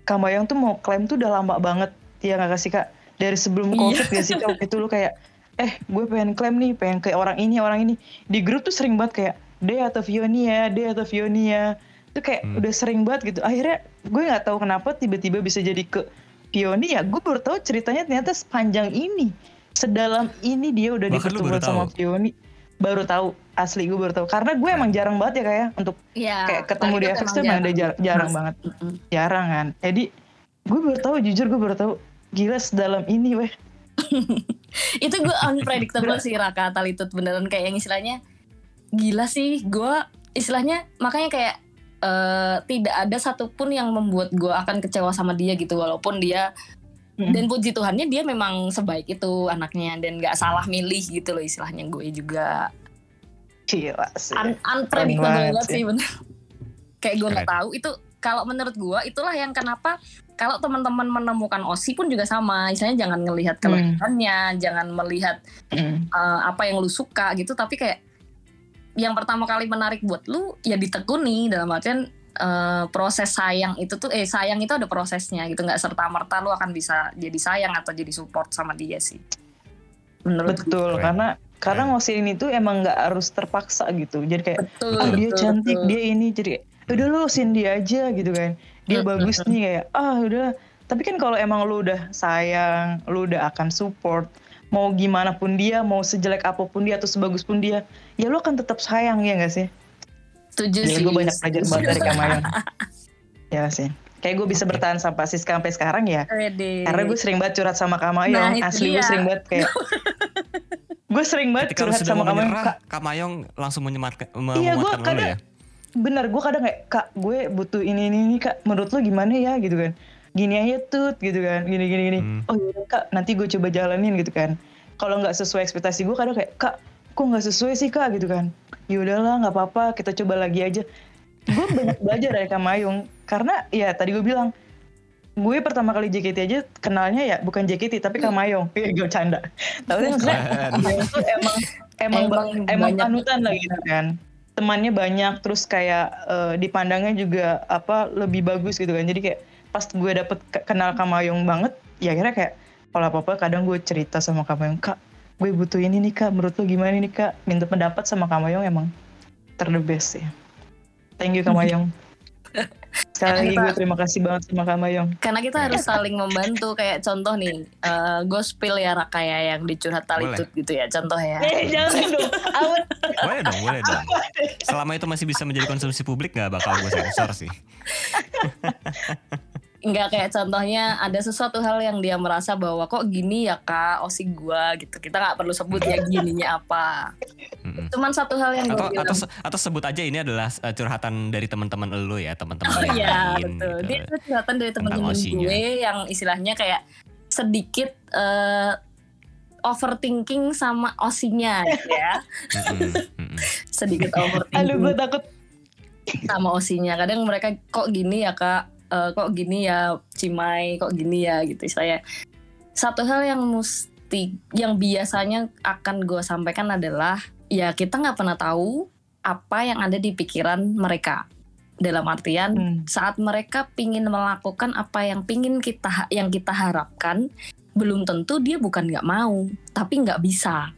Kambayang tuh mau klaim tuh udah lama banget, ya nggak kasih kak? Dari sebelum Iya. covid gak sih kak? Itu lu kayak, eh gue pengen klaim nih, pengen kayak orang ini, orang ini. Di grup tuh sering banget kayak, D atau Fioni ya, D atau Fioni ya. Itu kayak Hmm. udah sering banget gitu. Akhirnya gue nggak tahu kenapa tiba-tiba bisa jadi ke Fioni ya. Gue baru tahu ceritanya ternyata sepanjang ini. Sedalam ini dia udah dipertemukan sama tahu? Fioni. Baru tahu, asli gue baru tahu. Karena gue emang jarang banget ya kayak untuk ya kayak ketemu di FX tuh emang ada jar- jarang banget jarang kan jadi gue baru tahu jujur gue baru tahu gila sedalam ini weh itu gue unpredictable sih Raka Talitut beneran. Kayak yang istilahnya gila sih gue istilahnya makanya kayak eh, tidak ada satupun yang membuat gue akan kecewa sama dia gitu walaupun dia Hmm. dan puji Tuhannya dia memang sebaik itu anaknya dan nggak salah milih gitu loh istilahnya gue juga. Gila sih. Un- unpredictable banget sih. sih. bener. Kayak gue nggak tahu itu kalau menurut gue itulah yang kenapa kalau teman-teman menemukan osi pun juga sama. Istilahnya jangan ngelihat kelebihannya jangan melihat Hmm. uh, apa yang lu suka gitu. Tapi kayak yang pertama kali menarik buat lu ya ditekuni. Dalam artian uh, proses sayang itu tuh eh sayang itu ada prosesnya gitu. Nggak serta merta lu akan bisa jadi sayang atau jadi support sama dia sih. Menurut betul gue. karena karena ngosin ini tuh emang nggak harus terpaksa gitu. Jadi kayak betul, ah dia betul, cantik betul. dia ini. Jadi udah lu sin dia aja gitu kan dia bagus nih kayak ah udah tapi kan kalau emang lu udah sayang lu udah akan support mau gimana pun dia mau sejelek apa pun dia atau sebagus pun dia ya lu akan tetap sayang ya gak sih? Setuju sih. gue banyak belajar banget dari Kamayang ya sih. Kayak gue bisa bertahan sampai Siska sampai sekarang ya Ede. karena gue sering banget curhat sama Kamayong nah, asli gue sering banget kayak gue sering banget Ketika curhat sama Kamayong Kak Kamayong langsung menyematkan iya gue kadang ya? Bener gue kadang kayak kak gue butuh ini ini ini kak. Menurut lo gimana ya? Gitu kan. Gini aja tuh gitu kan. Gini gini gini. Hmm. oh iya kak. Nanti gue coba jalanin. Gitu kan. Kalau nggak sesuai ekspektasi gue kadang kayak kak kok nggak sesuai sih kak? Gitu kan. Ya udahlah nggak apa-apa. Kita coba lagi aja. Gue banyak belajar dari Kak Mayung. Karena ya tadi gue bilang gue pertama kali JKT aja kenalnya ya bukan JKT tapi Kak Mayong iya gue canda tapi maksudnya? Emang emang emang, emang panutan lah gitu kan temannya banyak terus kayak uh, dipandangnya juga apa lebih bagus gitu kan. Jadi kayak pas gue dapet kenal Kamayong banget ya kira kayak kalau apa apa kadang gue cerita sama Kamayong kak gue butuh ini nih kak. Menurut lo gimana nih kak? Minta pendapat sama Kamayong emang ter the best ya. Thank you Kamayong Sekali lagi gue terima kasih banget sama Kak Mayong. Karena kita harus saling membantu kayak contoh nih uh, gospel ya Raka ya yang dicurhat talitut gitu ya contoh ya. Eh jangan dong. boleh dong, boleh dong. Selama itu masih bisa menjadi konsumsi publik gak bakal gue sensor sih. Enggak kayak contohnya ada sesuatu hal yang dia merasa bahwa kok gini ya kak? Osi gua gitu. Kita nggak perlu sebut ya gininya apa. Mm cuman satu hal yang atau, bilang, atau atau sebut aja ini adalah uh, curhatan dari teman-teman lo ya teman-teman oh iya betul. gitu. dia itu curhatan dari teman-teman gue yang istilahnya kayak sedikit uh, overthinking sama osinya gitu ya. Sedikit overthinking aduh gue takut. sama osinya kadang mereka kok gini ya kak uh, kok gini ya Cimai kok gini ya gitu saya satu hal yang mesti yang biasanya akan gue sampaikan adalah ya kita nggak pernah tahu apa yang ada di pikiran mereka. Dalam artian hmm. saat mereka pingin melakukan apa yang pingin kita yang kita harapkan belum tentu dia bukan nggak mau tapi nggak bisa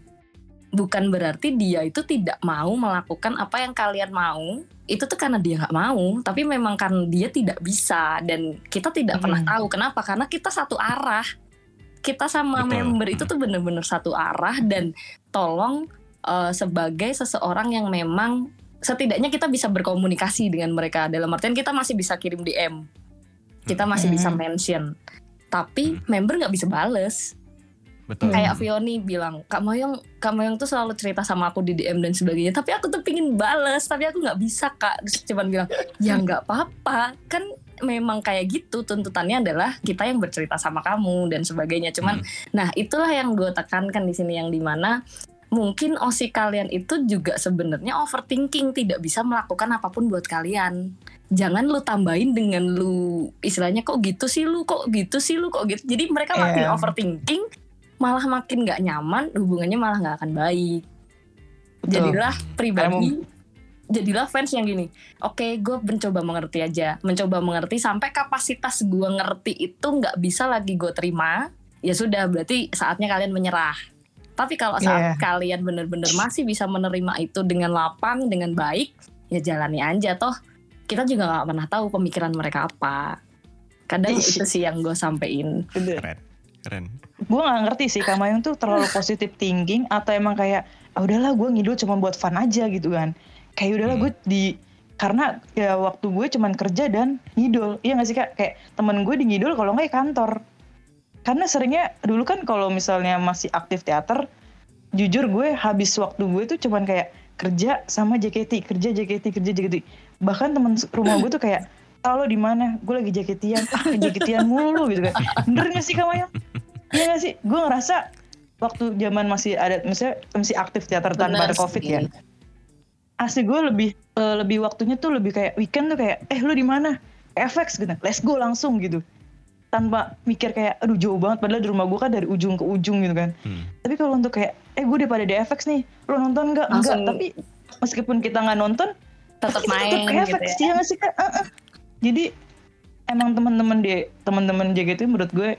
bukan berarti dia itu tidak mau melakukan apa yang kalian mau itu tuh karena dia nggak mau tapi memang karena dia tidak bisa dan kita tidak hmm. pernah tahu kenapa karena kita satu arah kita sama Betul. member itu tuh bener-bener satu arah dan tolong uh, sebagai seseorang yang memang setidaknya kita bisa berkomunikasi dengan mereka dalam artian kita masih bisa kirim DM kita masih hmm. bisa mention tapi hmm. member nggak bisa bales Betul. Kayak Vioni bilang, Kak Moyong, Kak Moyong tuh selalu cerita sama aku di DM dan sebagainya. Tapi aku tuh pingin bales, tapi aku nggak bisa Kak. Terus cuman bilang, ya nggak apa-apa. Kan memang kayak gitu tuntutannya adalah kita yang bercerita sama kamu dan sebagainya. Cuman, hmm. nah itulah yang gue tekankan di sini yang di mana mungkin osi kalian itu juga sebenarnya overthinking tidak bisa melakukan apa pun buat kalian jangan lu tambahin dengan lu istilahnya kok gitu sih lu kok gitu sih lu kok gitu jadi mereka makin yeah. overthinking malah makin nggak nyaman hubungannya malah nggak akan baik. Betul. jadilah pribadi jadilah fans yang gini oke okay, gue mencoba mengerti aja mencoba mengerti sampai kapasitas gue ngerti itu nggak bisa lagi gue terima ya sudah berarti saatnya kalian menyerah. Tapi kalau saat yeah. kalian bener-bener masih bisa menerima itu dengan lapang dengan baik ya jalani aja toh. Kita juga nggak pernah tahu pemikiran mereka apa. Kadang itu sih yang gue sampein. Keren keren gue gak ngerti sih Kak Mayung tuh terlalu positif thinking atau emang kayak ah udahlah gue ngidul cuma buat fun aja gitu kan. Kayak udahlah hmm. gue di karena ya waktu gue cuman kerja dan ngidul. Iya gak sih kak? Kayak temen gue di ngidul kalau nggak kantor. Karena seringnya dulu kan kalau misalnya masih aktif teater jujur gue habis waktu gue tuh cuman kayak kerja sama JKT kerja JKT kerja JKT bahkan temen rumah gue tuh kayak kalau di mana? Gue lagi jaketian ah jaketian mulu gitu kan. Bener gak sih kamu ya iya gak sih? Gue ngerasa waktu zaman masih ada misalnya masih aktif teater tanpa ada covid ya. Asli gue lebih uh, lebih waktunya tuh lebih kayak weekend tuh kayak eh lu di mana? FX gitu. Let's go langsung gitu. Tanpa mikir kayak aduh jauh banget. Padahal di rumah gue kan dari ujung ke ujung gitu kan. Hmm. tapi kalau untuk kayak eh gue udah pada di FX nih. Lo nonton nggak? Enggak tapi meskipun kita nggak nonton tetap tapi kita main tetap gitu efek ya. sih ya nggak sih kak? Uh-uh. jadi emang teman-teman di teman-teman JKT menurut gue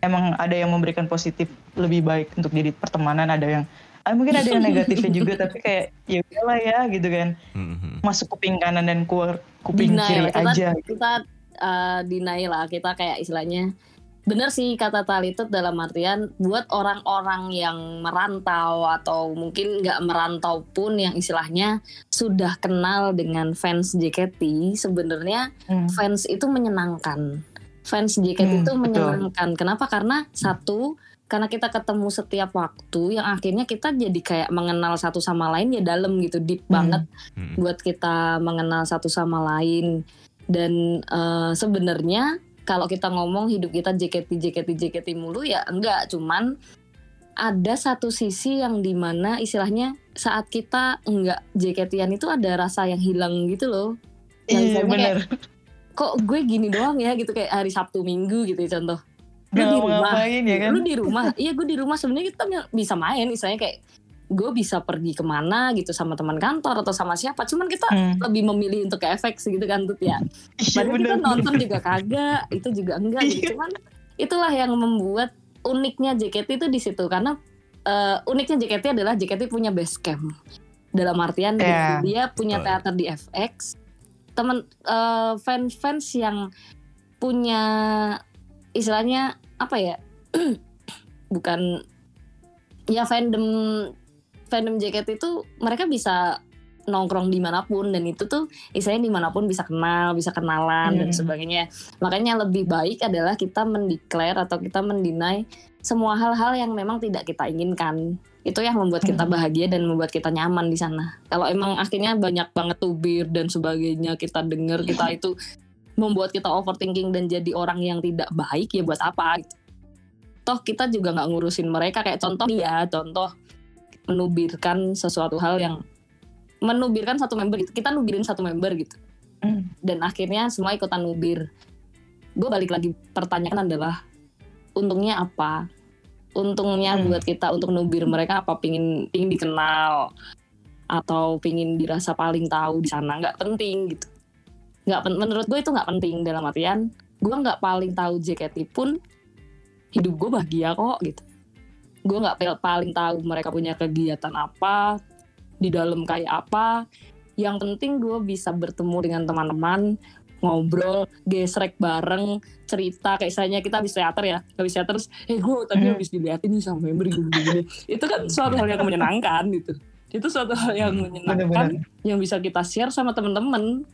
emang ada yang memberikan positif lebih baik untuk jadi pertemanan ada yang ah, mungkin ada yang negatifnya juga tapi kayak ya udahlah ya gitu kan Mhm. masuk kuping kanan dan keluar kuping Deny kiri kita, aja kita uh, deny lah kita kayak istilahnya bener sih kata Talitut dalam artian buat orang-orang yang merantau atau mungkin nggak merantau pun yang istilahnya sudah kenal dengan fans JKT sebenarnya Hmm. fans itu menyenangkan fans JKT Hmm, itu betul. menyenangkan kenapa karena satu karena kita ketemu setiap waktu yang akhirnya kita jadi kayak mengenal satu sama lain ya dalam gitu deep Hmm. banget Mhm. buat kita mengenal satu sama lain dan eh, sebenarnya kalau kita ngomong hidup kita JKT JKT JKT mulu ya enggak cuman ada satu sisi yang di mana istilahnya saat kita enggak JKT-an itu ada rasa yang hilang gitu loh Yang iya bener kok gue gini doang ya gitu. Kayak hari Sabtu Minggu gitu ya contoh. Lu Gak di rumah. Ngapain ya kan? Lu di rumah. Iya gue di rumah. Sebenarnya kita bisa main. Misalnya kayak gue bisa pergi ke mana gitu sama teman kantor atau sama siapa. Cuman kita Hmm. lebih memilih untuk ke efek gitu kan Tut ya. Iya Padahal kita nonton juga kagak itu juga enggak gitu. Iya. cuman itulah yang membuat uniknya JKT itu di situ. Karena eh, uniknya JKT adalah JKT punya base camp. Dalam artian Iya. dia punya teater di FX teman eh, fans-fans yang punya istilahnya apa ya bukan ya fandom fandom JKT itu mereka bisa nongkrong di mana pun dan itu tuh istilahnya di mana pun bisa kenal bisa kenalan dan Hmm. sebagainya makanya lebih baik adalah kita mendeklar atau kita mendinai semua hal-hal yang memang tidak kita inginkan itu yang membuat kita bahagia dan membuat kita nyaman di sana. Kalau emang akhirnya banyak banget tubir dan sebagainya kita dengar kita itu membuat kita overthinking dan jadi orang yang tidak baik ya buat apa? Gitu. toh kita juga nggak ngurusin mereka. Kayak contoh ya contoh menubirkan sesuatu hal yang menubirkan satu member gitu. Kita nubirin satu member gitu. Hmm. dan akhirnya semua ikutan nubir. Gue balik lagi pertanyaan adalah untungnya apa untungnya Hmm. buat kita untuk nubir mereka apa pingin pingin dikenal atau pingin dirasa paling tahu di sana. Nggak penting gitu. Nggak menurut gue itu nggak penting dalam artian gue nggak paling tahu JKT pun hidup gue bahagia kok gitu. Gue nggak paling tahu mereka punya kegiatan apa di dalam kayak apa. Yang penting gue bisa bertemu dengan teman-teman ngobrol gesrek bareng cerita kayak misalnya kita habis teater ya habis teater terus eh gue tadi Hmm. habis diliatin nih sama member gini gini itu kan suatu hal yang menyenangkan gitu itu suatu hal yang menyenangkan Bener-bener. yang bisa kita share sama temen-temen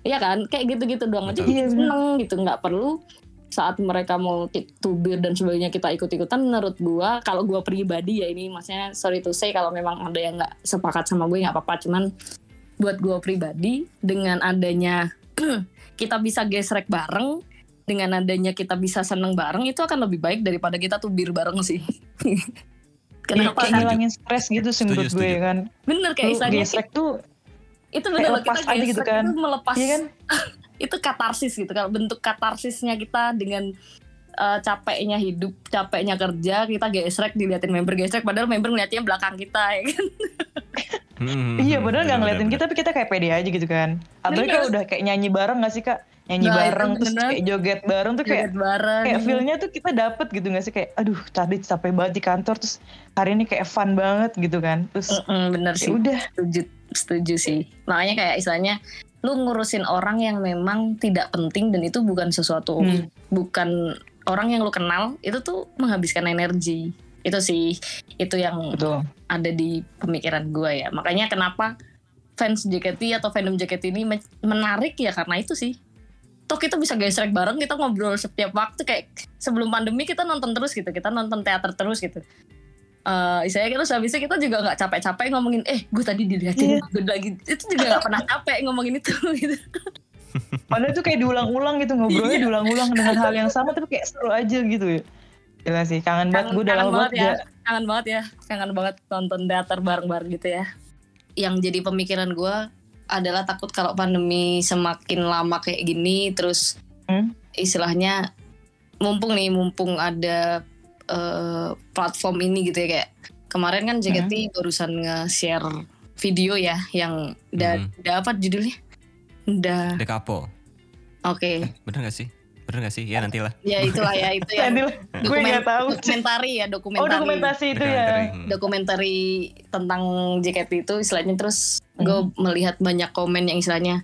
Iya kan kayak gitu-gitu doang aja. Iya, kita bener. seneng gitu nggak perlu saat mereka mau tubir dan sebagainya kita ikut-ikutan menurut gua kalau gua pribadi ya ini maksudnya sorry to say kalau memang ada yang nggak sepakat sama gue nggak apa-apa cuman buat gua pribadi dengan adanya kita bisa gesrek bareng dengan adanya kita bisa seneng bareng itu akan lebih baik daripada kita tubir bareng sih. Kenapa? Kan ngilangin stres gitu sih menurut gue setuju. kan. Bener kayak lu istilahnya gesrek tuh itu lepas kita aja gitu gesrek kan. itu melepas. Iya kan? Itu katarsis gitu. Kalau bentuk katarsisnya kita dengan eh, capeknya hidup capeknya kerja kita gesrek diliatin member gesrek padahal member ngeliatnya belakang kita ya kan Mhm. iya padahal nggak Bener, ngeliatin bener, kita tapi kita kayak pede aja gitu kan apalagi Bener. kalau udah kayak nyanyi bareng gak sih kak nyanyi Nah, bareng terus bener. kayak joget bareng tuh kayak Joget bareng kayak feelnya tuh kita dapet gitu gak sih kayak aduh tadi capek banget di kantor terus hari ini kayak fun banget gitu kan terus Mm-mm, bener ya sih udah setuju setuju sih makanya kayak istilahnya lu ngurusin orang yang memang tidak penting dan itu bukan sesuatu Hmm. bukan orang yang lu kenal itu tuh menghabiskan energi itu sih itu yang betul. ada di pemikiran gue ya. Makanya kenapa fans JKT atau fandom JKT ini men- menarik ya karena itu sih. Toh kita bisa gesrek bareng kita ngobrol setiap waktu kayak sebelum pandemi kita nonton terus gitu kita nonton teater terus gitu. Eh istilahnya kita habis itu kita juga nggak capek-capek ngomongin eh gue tadi dilihatin Iya. gue lagi itu juga nggak pernah capek ngomongin itu gitu. Padahal tuh kayak diulang-ulang gitu ngobrolnya Iya. diulang-ulang dengan hal yang sama tapi kayak seru aja gitu ya Gila sih kangen banget Kangen- gue udah lama banget banget ya gak kangen banget ya kangen banget nonton teater bareng-bareng gitu ya yang jadi pemikiran gue adalah takut kalau pandemi semakin lama kayak gini terus Hmm? istilahnya mumpung nih mumpung ada eh, platform ini gitu ya kayak kemarin kan JKT barusan nge-share video ya yang da, da apa judulnya? Da. The Capo. Oke. Bener gak sih? Bener gak sih? Ya nantilah. Ya itulah ya itu ya. Gue nggak tahu. Dokumentari ya Oh dokumentari. dokumentasi itu ya. Documentary. Hmm. Dokumentari tentang JKT itu istilahnya terus gue melihat banyak komen yang istilahnya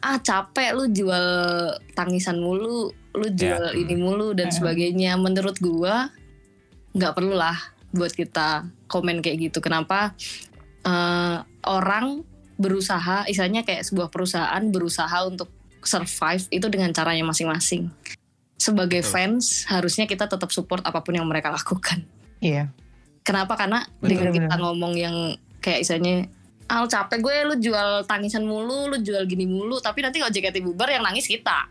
ah capek lu jual tangisan mulu, lu jual Ya, ini mulu dan Hmm. sebagainya. Menurut gua nggak perlu lah buat kita komen kayak gitu. Kenapa eh, orang berusaha, istilahnya kayak sebuah perusahaan berusaha untuk survive itu dengan caranya masing-masing. Sebagai Betul. fans harusnya kita tetap support apa pun yang mereka lakukan. Iya. Kenapa? Karena Betul. dengan kita Benar. ngomong yang kayak istilahnya Al capek gue lu jual tangisan mulu, lu jual gini mulu, tapi nanti kalau JKT bubar yang nangis kita.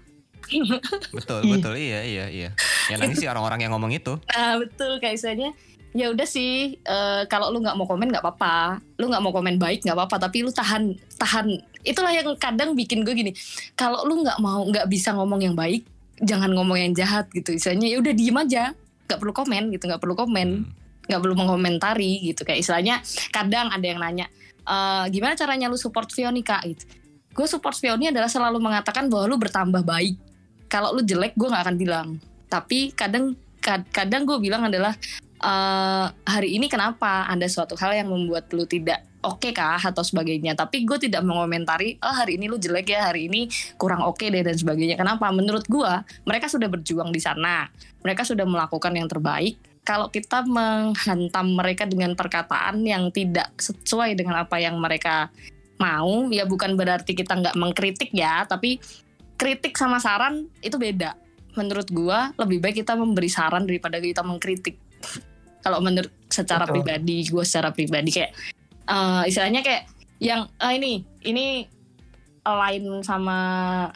Betul, betul. Iya, iya, iya. Yang nangis sih orang-orang yang ngomong itu. Nah betul kayak istilahnya ya udah sih eh, kalau lu nggak mau komen nggak apa-apa lu nggak mau komen baik nggak apa-apa tapi lu tahan tahan itulah yang kadang bikin gue gini kalau lu nggak mau nggak bisa ngomong yang baik jangan ngomong yang jahat gitu. Istilahnya ya udah diem aja. Nggak perlu komen gitu nggak perlu komen. Hmm. nggak perlu mengomentari gitu. Kayak istilahnya kadang ada yang nanya "Eh, gimana caranya lu support Fionika gitu. Gue support Fioni adalah selalu mengatakan bahwa lu bertambah baik. Kalau lu jelek gue nggak akan bilang. Tapi kadang kad- kadang gue bilang adalah eh, hari ini kenapa? Ada suatu hal yang membuat lu tidak oke kah atau sebagainya. Tapi gue tidak mengomentari oh hari ini lu jelek ya hari ini kurang oke deh dan sebagainya. Kenapa? Menurut gue mereka sudah berjuang di sana. Mereka sudah melakukan yang terbaik. Kalau kita menghantam mereka dengan perkataan yang tidak sesuai dengan apa yang mereka mau ya bukan berarti kita nggak mengkritik ya tapi kritik sama saran itu beda. Menurut gua lebih baik kita memberi saran daripada kita mengkritik. Kalau menurut secara Betul. pribadi gue secara pribadi kayak eh, istilahnya kayak yang ah ini ini lain sama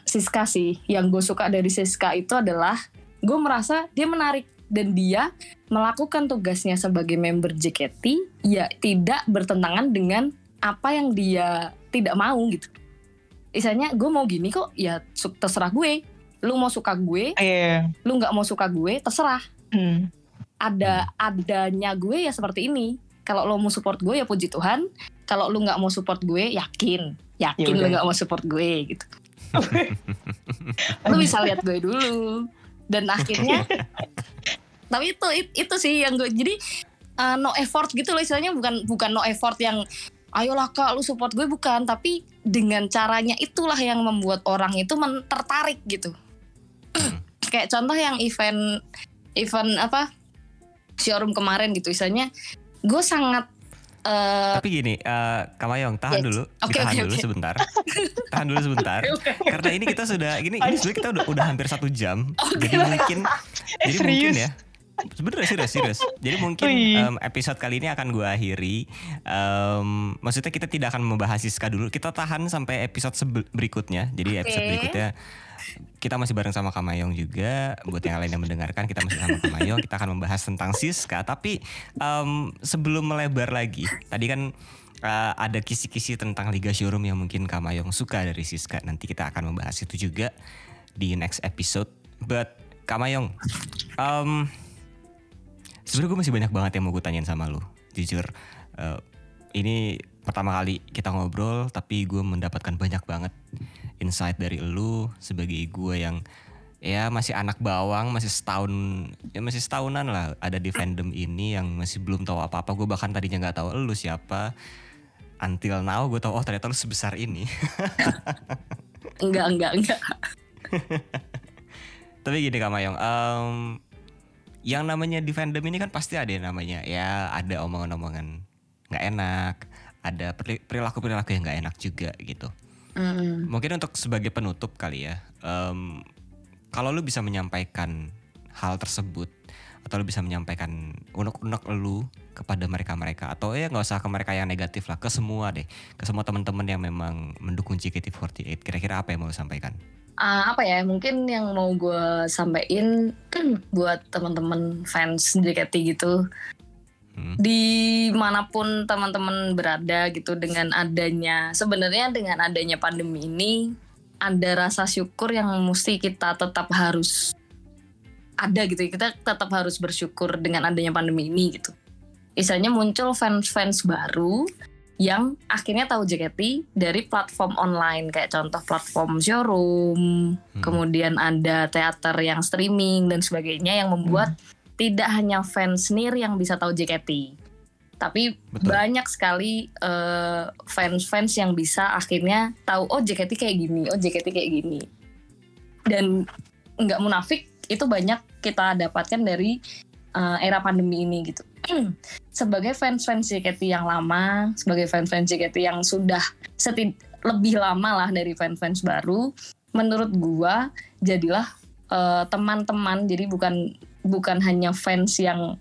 Siska sih yang gue suka dari Siska itu adalah gue merasa dia menarik dan dia melakukan tugasnya sebagai member JKT ya tidak bertentangan dengan apa yang dia tidak mau gitu. Misalnya gue mau gini kok ya terserah gue. Lu mau suka gue, Iya. lu nggak mau suka gue, terserah. Hmm. Ada adanya gue ya seperti ini. Kalau lo mau support gue ya puji Tuhan. Kalau lu nggak mau support gue, yakin, yakin Ya udah. nggak mau support gue gitu. lu bisa lihat gue dulu. Dan akhirnya, tapi itu it- itu sih yang gue jadi uh, no effort gitu loh istilahnya bukan bukan no effort yang ayolah kak lu support gue bukan tapi dengan caranya itulah yang membuat orang itu tertarik gitu kayak contoh yang event event apa showroom kemarin gitu misalnya gue sangat eh, Tapi gini, eh Kamayong tahan Yes. dulu, Oke, tahan oke, dulu sebentar, tahan dulu sebentar. Karena ini kita sudah, gini, ini sebenarnya kita udah, udah hampir satu jam, jadi mungkin, jadi mungkin serius? ya. Sebenernya serius, serius. Jadi mungkin em, episode kali ini akan gue akhiri. Em, maksudnya kita tidak akan membahas Siska dulu. Kita tahan sampai episode berikutnya. Jadi episode Oke. berikutnya kita masih bareng sama Kamayong juga. Buat yang lain yang mendengarkan, kita masih sama Kamayong. Kita akan membahas tentang Siska. Tapi em, sebelum melebar lagi, tadi kan eh, ada kisi-kisi tentang Liga Showroom yang mungkin Kamayong suka dari Siska. Nanti kita akan membahas itu juga di next episode. But Kamayong, em, sebenarnya gue masih banyak banget yang mau gue tanyain sama lu. Jujur, eh, ini pertama kali kita ngobrol, tapi gue mendapatkan banyak banget insight dari lu sebagai gue yang ya masih anak bawang, masih setahun, ya masih setahunan lah ada di fandom ini yang masih belum tahu apa-apa. Gue bahkan tadinya nggak tahu lu siapa. Until now gue tahu oh ternyata lu sebesar ini. enggak enggak enggak Tapi gini Kak Mayong, em, yang namanya di fandom ini kan pasti ada yang namanya ya ada omongan-omongan nggak enak, ada peri- perilaku-perilaku yang nggak enak juga gitu. Mm. Mungkin untuk sebagai penutup kali ya, em, kalau lu bisa menyampaikan hal tersebut atau lu bisa menyampaikan unek-unek lu kepada mereka-mereka atau ya nggak usah ke mereka yang negatif lah, ke semua deh, ke semua teman-teman yang memang mendukung JKT48. Kira-kira apa yang mau lu sampaikan? Ah, apa ya mungkin yang mau gue sampaikan buat teman-teman fans JKT gitu Hmm. di mana pun teman-teman berada gitu dengan adanya sebenarnya dengan adanya pandemi ini ada rasa syukur yang mesti kita tetap harus ada gitu kita tetap harus bersyukur dengan adanya pandemi ini gitu misalnya muncul fans-fans baru yang akhirnya tahu JKT dari platform online kayak contoh platform showroom, hmm. kemudian ada teater yang streaming dan sebagainya yang membuat hmm. Tidak hanya fans NIR yang bisa tahu JKT. Tapi Betul. banyak sekali eh, fans-fans yang bisa akhirnya tahu oh JKT kayak gini, oh JKT kayak gini. Dan nggak munafik itu banyak kita dapatkan dari uh, era pandemi ini gitu. sebagai fans-fans JKT yang lama, sebagai fans-fans JKT yang sudah setid lebih lama lah dari fans-fans baru, menurut gua jadilah uh, teman-teman. Jadi bukan bukan hanya fans yang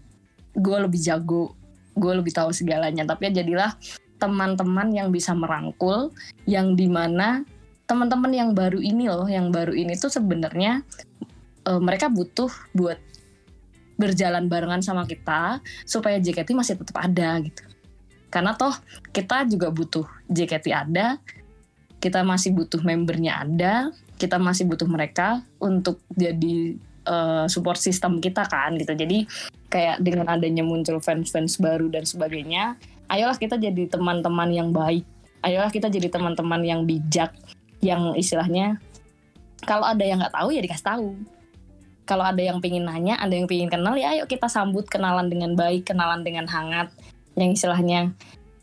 gua lebih jago, gua lebih tahu segalanya, tapi ya jadilah teman-teman yang bisa merangkul, yang di mana teman-teman yang baru ini loh, yang baru ini tuh sebenarnya uh, mereka butuh buat berjalan barengan sama kita supaya JKT masih tetap ada gitu. Karena toh kita juga butuh JKT ada, kita masih butuh membernya ada, kita masih butuh mereka untuk jadi uh, support system kita kan gitu. Jadi kayak dengan adanya muncul fans-fans baru dan sebagainya, ayolah kita jadi teman-teman yang baik. Ayolah kita jadi teman-teman yang bijak, yang istilahnya kalau ada yang nggak tahu ya dikasih tahu kalau ada yang pingin nanya, ada yang pingin kenal, ya ayo kita sambut kenalan dengan baik, kenalan dengan hangat. Yang istilahnya,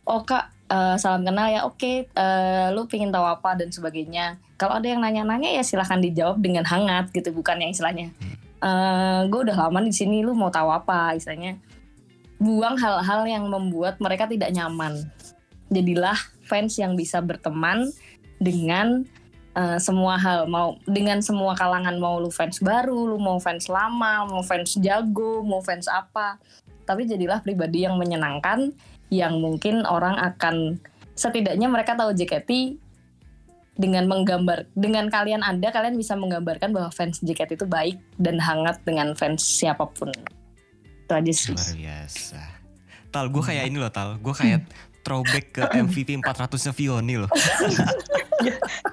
oh kak, uh, salam kenal ya, oke, okay, uh, eh, lu pingin tahu apa dan sebagainya. Kalau ada yang nanya-nanya ya silahkan dijawab dengan hangat gitu, bukan yang istilahnya, uh, eh, gue udah lama di sini, lu mau tahu apa, istilahnya. Buang hal-hal yang membuat mereka tidak nyaman. Jadilah fans yang bisa berteman dengan uh, semua hal mau dengan semua kalangan mau lu fans baru, lu mau fans lama, mau fans jago, mau fans apa. Tapi jadilah pribadi yang menyenangkan yang mungkin orang akan setidaknya mereka tahu JKT dengan menggambar dengan kalian ada kalian bisa menggambarkan bahwa fans JKT itu baik dan hangat dengan fans siapa pun. Itu aja sih. Luar biasa. Tal, gue kayak ini loh Tal, gue kayak throwback ke MVP 400-nya Vioni loh.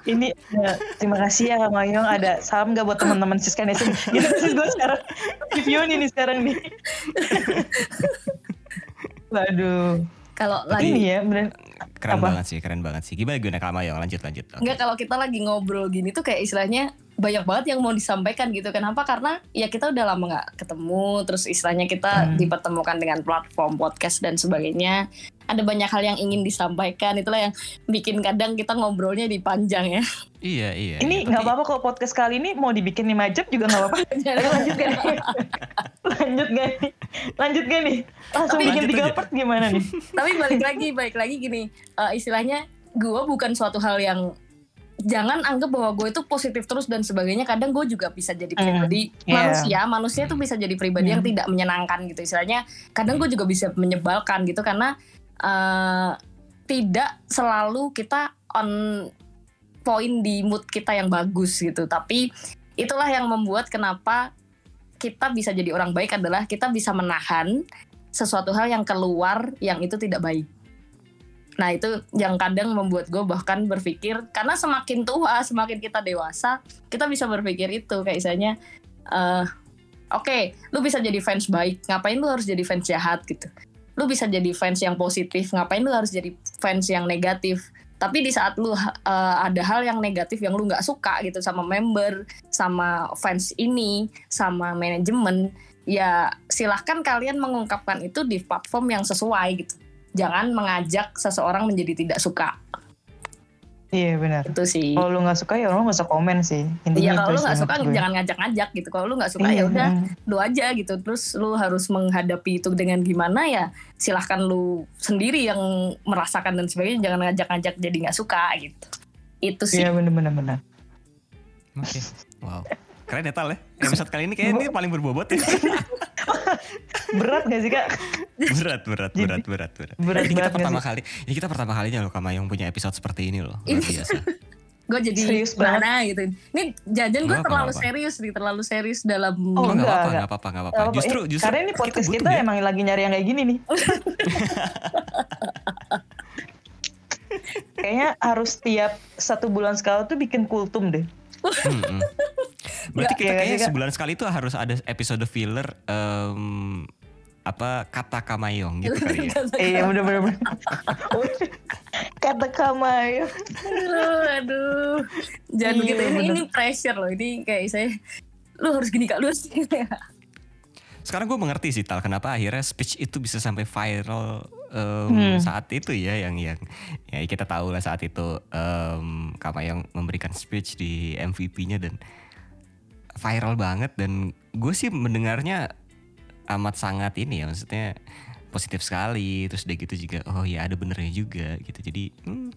ini ya, terima kasih ya Kak Mayong ada salam gak buat teman-teman Siska Nation gitu sih gue sekarang di Vioni nih sekarang nih. Waduh. Kalau lagi ini ya bener keren apa? banget sih, keren banget sih. Gimana gue Kak Mayong? Lanjut lanjut. Okay. Enggak kalau kita lagi ngobrol gini tuh kayak istilahnya banyak banget yang mau disampaikan gitu. Kenapa? Karena ya kita udah lama nggak ketemu, terus istilahnya kita hmm. dipertemukan dengan platform podcast dan sebagainya. Ada banyak hal yang ingin disampaikan. Itulah yang bikin kadang kita ngobrolnya di panjang ya. Iya iya ini nggak iya, apa-apa kalau podcast kali ini mau dibikin lima jam juga nggak apa-apa. Lanjut gak nih? Lanjut gak nih? Lanjut gak nih? Langsung tapi, bikin tiga part gimana nih? Tapi balik lagi balik lagi gini. Uh, istilahnya gue bukan suatu hal yang jangan anggap bahwa gue itu positif terus dan sebagainya kadang gue juga bisa jadi hmm, pribadi mm, yeah. manusia manusia itu bisa jadi pribadi mm. yang hmm. tidak menyenangkan gitu istilahnya kadang gue juga bisa menyebalkan gitu karena uh, tidak selalu kita on point di mood kita yang bagus gitu tapi itulah yang membuat kenapa kita bisa jadi orang baik adalah kita bisa menahan sesuatu hal yang keluar yang itu tidak baik Nah itu yang kadang membuat gue bahkan berpikir karena semakin tua, semakin kita dewasa, kita bisa berpikir itu kayak misalnya, uh, oke, okay, lu bisa jadi fans baik, ngapain lu harus jadi fans jahat? Gitu? lu bisa jadi fans yang positif ngapain lu harus jadi fans yang negatif? Tapi di saat lu uh, ada hal yang negatif yang lu nggak suka gitu sama member sama fans ini sama manajemen ya silahkan kalian mengungkapkan itu di platform yang sesuai gitu jangan mengajak seseorang menjadi tidak suka Iya benar. Itu sih. Kalau lu nggak suka ya lu nggak usah komen sih. Iya kalau lu nggak suka gue. jangan ngajak-ngajak gitu. Kalau lu nggak suka ya iya, ya udah lu aja gitu. Terus lu harus menghadapi itu dengan gimana ya silahkan lu sendiri yang merasakan dan sebagainya. Jangan ngajak-ngajak jadi nggak suka gitu. Itu sih. Iya benar-benar benar. Oke. Okay. Wow. Keren ya Tal ya. Episode kali ini kayaknya ini paling berbobot ya. berat gak sih kak? Berat, berat, berat, berat, berat. berat ini kita pertama kali, ini kita pertama kalinya loh Kama yang punya episode seperti ini loh. Luar biasa. gue jadi serius mana gitu. Ini jajan gue terlalu apa. serius nih, terlalu serius dalam. Oh, enggak, apa, enggak apa-apa, enggak apa-apa. Justru, justru. Karena ini podcast kita, kita ya. emang lagi nyari yang kayak gini nih. Kayaknya harus tiap satu bulan sekali tuh bikin kultum deh. Hmm. Berarti kita kayaknya sebulan sekali itu harus ada episode filler um, apa kata kamayong gitu kali ya. Iya bener bener. bener. kata kamayong. aduh, aduh. Jangan Iya, begitu. Ini, ini pressure loh. Ini kayak saya, lu harus gini kak, lu harus gini. Sekarang gue mengerti sih Tal kenapa akhirnya speech itu bisa sampai viral em, Hmm. saat itu ya yang yang ya kita tahu lah saat itu em, Kamayong memberikan speech di MVP-nya dan viral banget dan gue sih mendengarnya amat sangat ini ya maksudnya positif sekali terus udah gitu juga oh ya ada benernya juga gitu jadi hmm,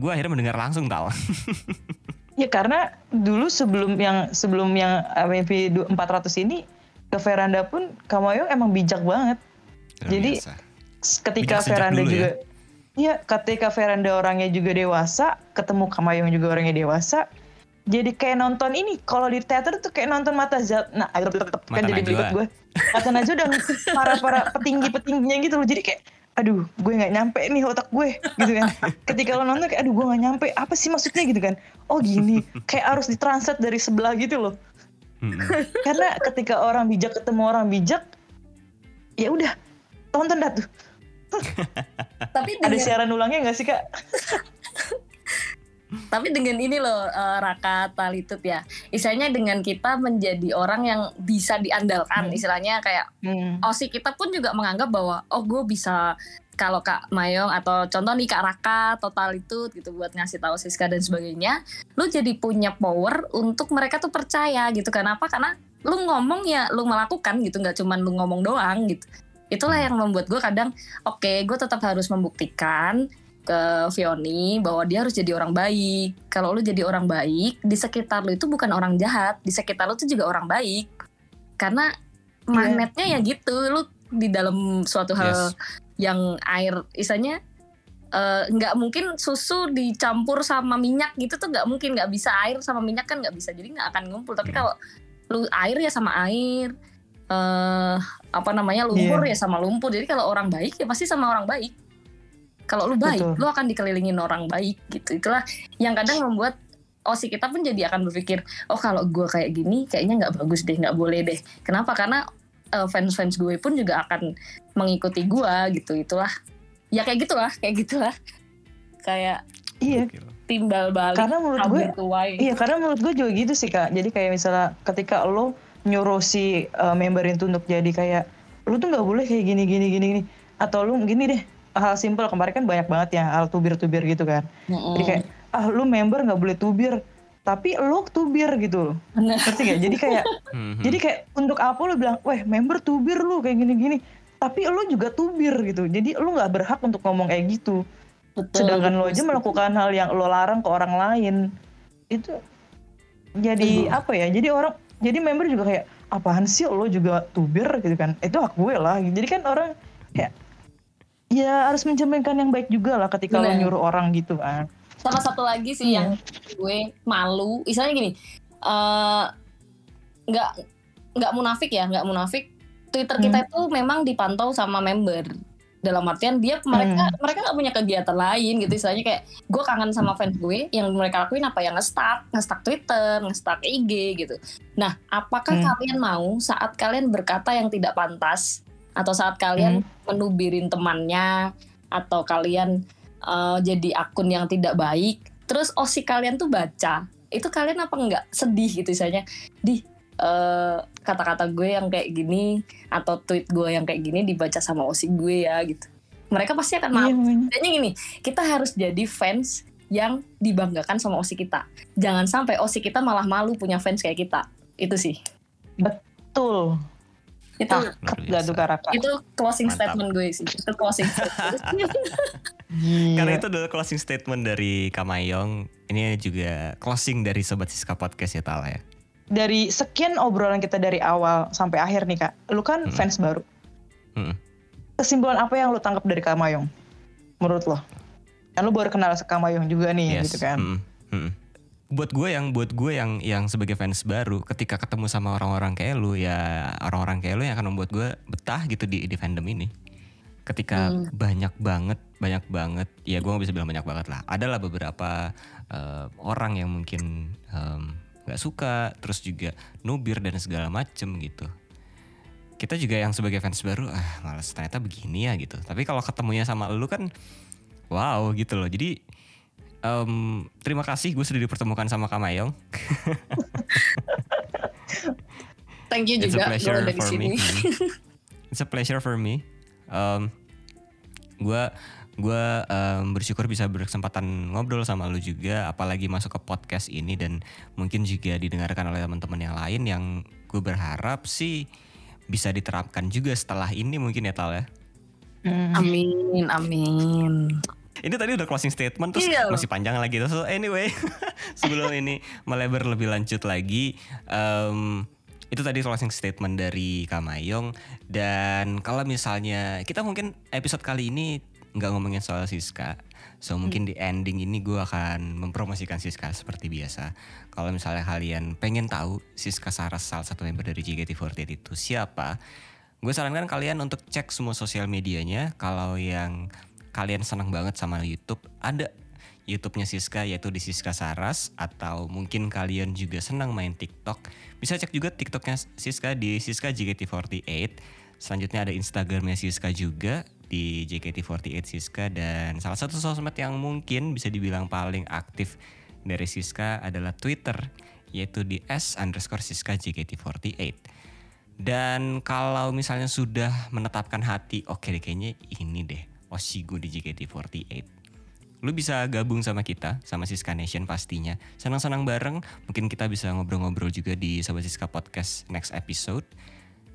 gue akhirnya mendengar langsung Tal Ya karena dulu sebelum yang sebelum yang MVP 400 ini ke veranda pun Kamayong emang bijak banget. Luar Jadi, biasa. Ketika veranda dulu ya? juga Iya, ketika veranda orangnya juga dewasa, ketemu Kamayong juga orangnya dewasa. Jadi kayak nonton ini, kalau di teater tuh kayak nonton mata Zat, nah kan Mata jadi Najwa. belibet gue. Mata Najwa dan para para petinggi petingginya gitu loh. Jadi kayak, aduh, gue nggak nyampe nih otak gue, gitu kan. Ketika lo nonton kayak, aduh, gue nggak nyampe. Apa sih maksudnya gitu kan? Oh gini, kayak harus ditranslate dari sebelah gitu loh. Karena ketika orang bijak ketemu orang bijak, ya udah tonton dah tuh. Tapi Ada dengan, siaran ulangnya nggak sih kak? tapi dengan ini loh eh, Raka Talitut ya. Istilahnya dengan kita menjadi orang yang bisa diandalkan. Hmm. Istilahnya kayak Hmm. Osi kita pun juga menganggap bahwa oh gue bisa kalau Kak Mayong atau contoh nih Kak Raka total itu gitu buat ngasih tahu Siska dan sebagainya, lu jadi punya power untuk mereka tuh percaya gitu. Kenapa? Karena lu ngomong ya lu melakukan gitu, nggak cuman lu ngomong doang gitu. Itulah yang membuat gue kadang oke gue tetap harus membuktikan ke Vioni bahwa dia harus jadi orang baik. Kalau lu jadi orang baik, di sekitar lu itu bukan orang jahat, di sekitar lu tuh juga orang baik. Karena magnetnya ya gitu, lu di dalam suatu hal Yes. yang air isanya eh, nggak mungkin susu dicampur sama minyak gitu tuh nggak mungkin nggak bisa air sama minyak kan nggak bisa jadi nggak akan ngumpul tapi Hmm. kalau lu air ya sama air eh apa namanya lumpur ya sama lumpur. Jadi kalau orang baik ya pasti sama orang baik. Kalau lu baik Betul. lu akan dikelilingin orang baik gitu. Itulah yang kadang membuat osi kita pun jadi akan berpikir oh kalau gue kayak gini kayaknya nggak bagus deh nggak boleh deh. Kenapa? Karena eh, fans-fans gue pun juga akan mengikuti gue gitu. Itulah. Ya kayak gitulah kayak gitulah. Kayak Iya, timbal balik karena menurut gue, tuai. iya karena menurut gue juga gitu sih kak. Jadi kayak misalnya ketika lo nyuruh si uh, member itu untuk jadi kayak, lu tuh nggak boleh kayak gini gini gini gini. Atau lu gini deh, hal simpel kemarin kan banyak banget ya hal tubir-tubir gitu kan. Mm-mm. Jadi kayak, ah lu member nggak boleh tubir, tapi lo tubir gitu loh. Ngerti gak? Jadi kayak, Mhm. jadi kayak untuk apa lu bilang, weh member tubir lu kayak gini-gini. Tapi lu juga tubir gitu. Jadi lu nggak berhak untuk ngomong kayak gitu. Betul, sedangkan lo betul, aja melakukan hal yang lo larang ke orang lain itu jadi apa ya jadi orang jadi member juga kayak apaan sih lo juga tubir? Gitu kan. Itu hak gue lah. Jadi kan orang kayak ya harus mencerminkan yang baik juga lah ketika lo Bener. nyuruh orang gitu kan sama satu lagi sih Iya. yang gue malu. Misalnya gini eh, nggak nggak munafik ya nggak munafik. Twitter kita itu memang dipantau sama member dalam artian dia mereka mereka nggak punya kegiatan lain gitu. Istilahnya kayak gue kangen sama fans gue yang mereka lakuin apa yang nge-stack nge-stack Twitter nge-stack IG gitu. Nah apakah Hmm. kalian mau saat kalian berkata yang tidak pantas? Atau saat kalian menubirin temannya? Atau kalian eh, jadi akun yang tidak baik? Terus osi kalian tuh baca. Itu kalian apa enggak sedih gitu misalnya di eh, kata-kata gue yang kayak gini atau tweet gue yang kayak gini dibaca sama osi gue ya gitu mereka pasti akan Iya, malu makanya. Kayaknya gini kita harus jadi fans yang dibanggakan sama osi kita jangan sampai osi kita malah malu punya fans kayak kita itu sih betul itu cakep tuh. Karaka itu closing Mantap. statement gue sih itu closing statement. Karena itu adalah closing statement dari Kamayong. Ini juga closing dari Sobat Siska Podcast ya Tal ya. Dari sekian obrolan kita dari awal sampai akhir nih kak lu kan Hmm. fans baru Mm-mm. kesimpulan apa yang lu tangkap dari Kamayong menurut lo kan lu baru kenal sama Kamayong juga nih Yes. gitu kan Mm-mm. Mm-mm. Buat gue yang buat gue yang yang sebagai fans baru, ketika ketemu sama orang-orang kayak lu ya orang-orang kayak lu yang akan membuat gue betah gitu di di fandom ini. Ketika Hmm. banyak banget, banyak banget, ya gue gak bisa bilang banyak banget lah. Adalah beberapa eh, orang yang mungkin em, nggak suka, terus juga nubir dan segala macem gitu. kita juga yang sebagai fans baru ah malas ternyata begini ya gitu. Tapi kalau ketemunya sama lu kan wow gitu loh. Jadi um, terima kasih gue sudah dipertemukan sama Kamayong. Thank you juga It's a pleasure for me. It's a pleasure for me. Um, gue gue um, bersyukur bisa berkesempatan ngobrol sama lu juga apalagi masuk ke podcast ini dan mungkin juga didengarkan oleh teman-teman yang lain yang gue berharap sih bisa diterapkan juga setelah ini mungkin ya Tal ya hmm. amin amin ini tadi udah closing statement terus iya. masih panjang lagi so anyway sebelum ini melebar lebih lanjut lagi um, itu tadi closing statement dari Kamayong dan kalau misalnya kita mungkin episode kali ini nggak ngomongin soal Siska. So mungkin di ending ini gue akan mempromosikan Siska seperti biasa. Kalau misalnya kalian pengen tahu Siska Saras salah satu member dari JKT48 itu siapa, gue sarankan kalian untuk cek semua sosial medianya. Kalau yang kalian senang banget sama YouTube, ada YouTube-nya Siska yaitu di Siska Saras atau mungkin kalian juga senang main TikTok, bisa cek juga TikToknya Siska di Siska JKT48. Selanjutnya ada Instagramnya Siska juga di JKT48 Siska dan salah satu sosmed yang mungkin bisa dibilang paling aktif dari Siska adalah Twitter yaitu di S underscore Siska JKT48 dan kalau misalnya sudah menetapkan hati oke okay kayaknya ini deh Oshigo di JKT48 lu bisa gabung sama kita sama Siska Nation pastinya. Senang-senang bareng mungkin kita bisa ngobrol-ngobrol juga di Sobat Siska Podcast next episode.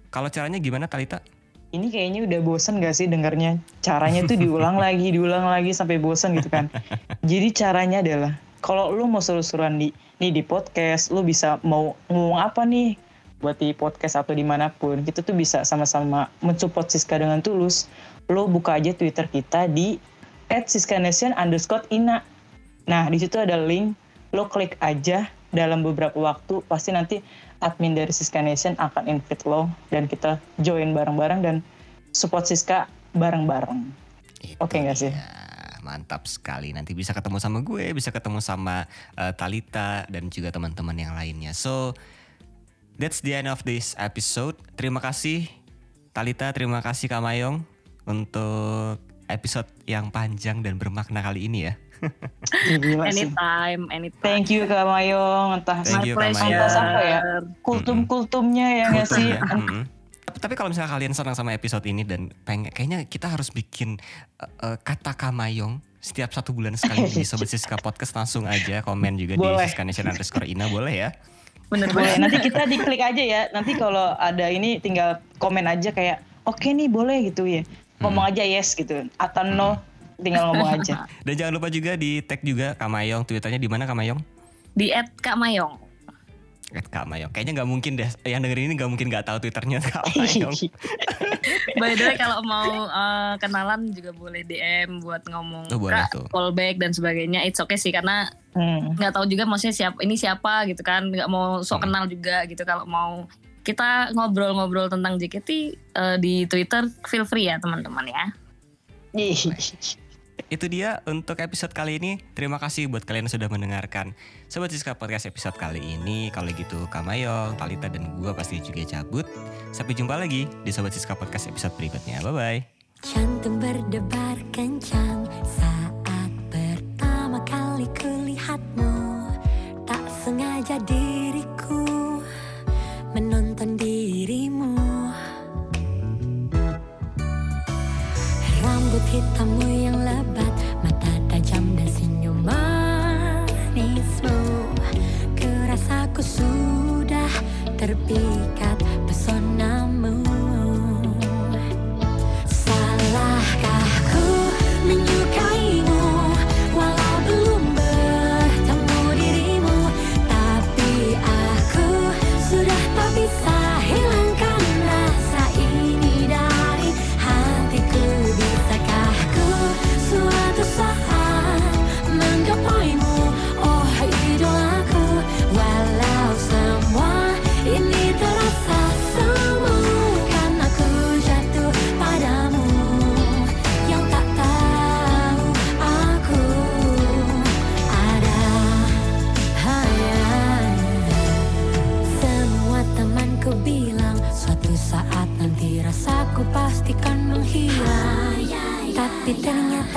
Kalau caranya gimana Talita? Ini kayaknya udah bosen gak sih dengarnya? Caranya tuh diulang lagi diulang lagi sampai bosen gitu kan. Jadi caranya adalah kalau lu mau seru-seruan di nih di podcast lu bisa mau ngomong apa nih buat di podcast atau di mana pun kita tuh bisa sama-sama mensupport Siska dengan tulus. Lo buka aja Twitter kita di @siskanation underscore ina nah di situ ada link lo klik aja dalam beberapa waktu pasti nanti admin dari Siska Nation akan invite lo dan kita join bareng-bareng dan support Siska bareng-bareng. Oke okay nggak sih? mantap sekali. Nanti bisa ketemu sama gue, bisa ketemu sama uh, Talita dan juga teman-teman yang lainnya. So that's the end of this episode. Terima kasih Talita, terima kasih Kamayong untuk episode yang panjang dan bermakna kali ini ya. Anytime, anytime. Thank you Kak Mayong, entah Thank you, Kak entah apa ya, kultum-kultumnya ya nggak sih? Tapi kalau misalnya kalian senang sama episode ini dan pengen, kayaknya kita harus bikin uh, uh, kata Kamayong setiap satu bulan sekali di Sobat Siska Podcast langsung aja komen juga boleh. di Siska Nation underscore Ina boleh ya? Bener boleh. Nanti kita diklik aja ya. Nanti kalau ada ini tinggal komen aja kayak oke okay nih boleh gitu ya. Ngomong hmm. aja yes gitu atau no hmm tinggal ngomong aja. Dan jangan lupa juga di tag juga Kamayong, twitternya di mana Kamayong? Di @kamayong. Kak Mayong. Kayaknya nggak mungkin deh. Yang dengerin ini nggak mungkin nggak tahu twitternya Kak Mayong. By the way kalau mau uh, kenalan juga boleh DM buat ngomong oh, boleh tuh. callback dan sebagainya. It's okay sih karena hmm. nggak hmm. tahu juga maksudnya siapa ini siapa gitu kan. Nggak mau sok hmm. kenal juga gitu kalau mau kita ngobrol-ngobrol tentang JKT uh, eh, di Twitter feel free ya teman-teman ya. Itu dia untuk episode kali ini. Terima kasih buat kalian yang sudah mendengarkan Sobat Siska Podcast episode kali ini. Kalau gitu Kamayong, Talita, dan gue pasti juga cabut. Sampai jumpa lagi di Sobat Siska Podcast episode berikutnya. Bye-bye. Jantung berdebar kencang saat pertama kali kulihatmu Tapi ternyata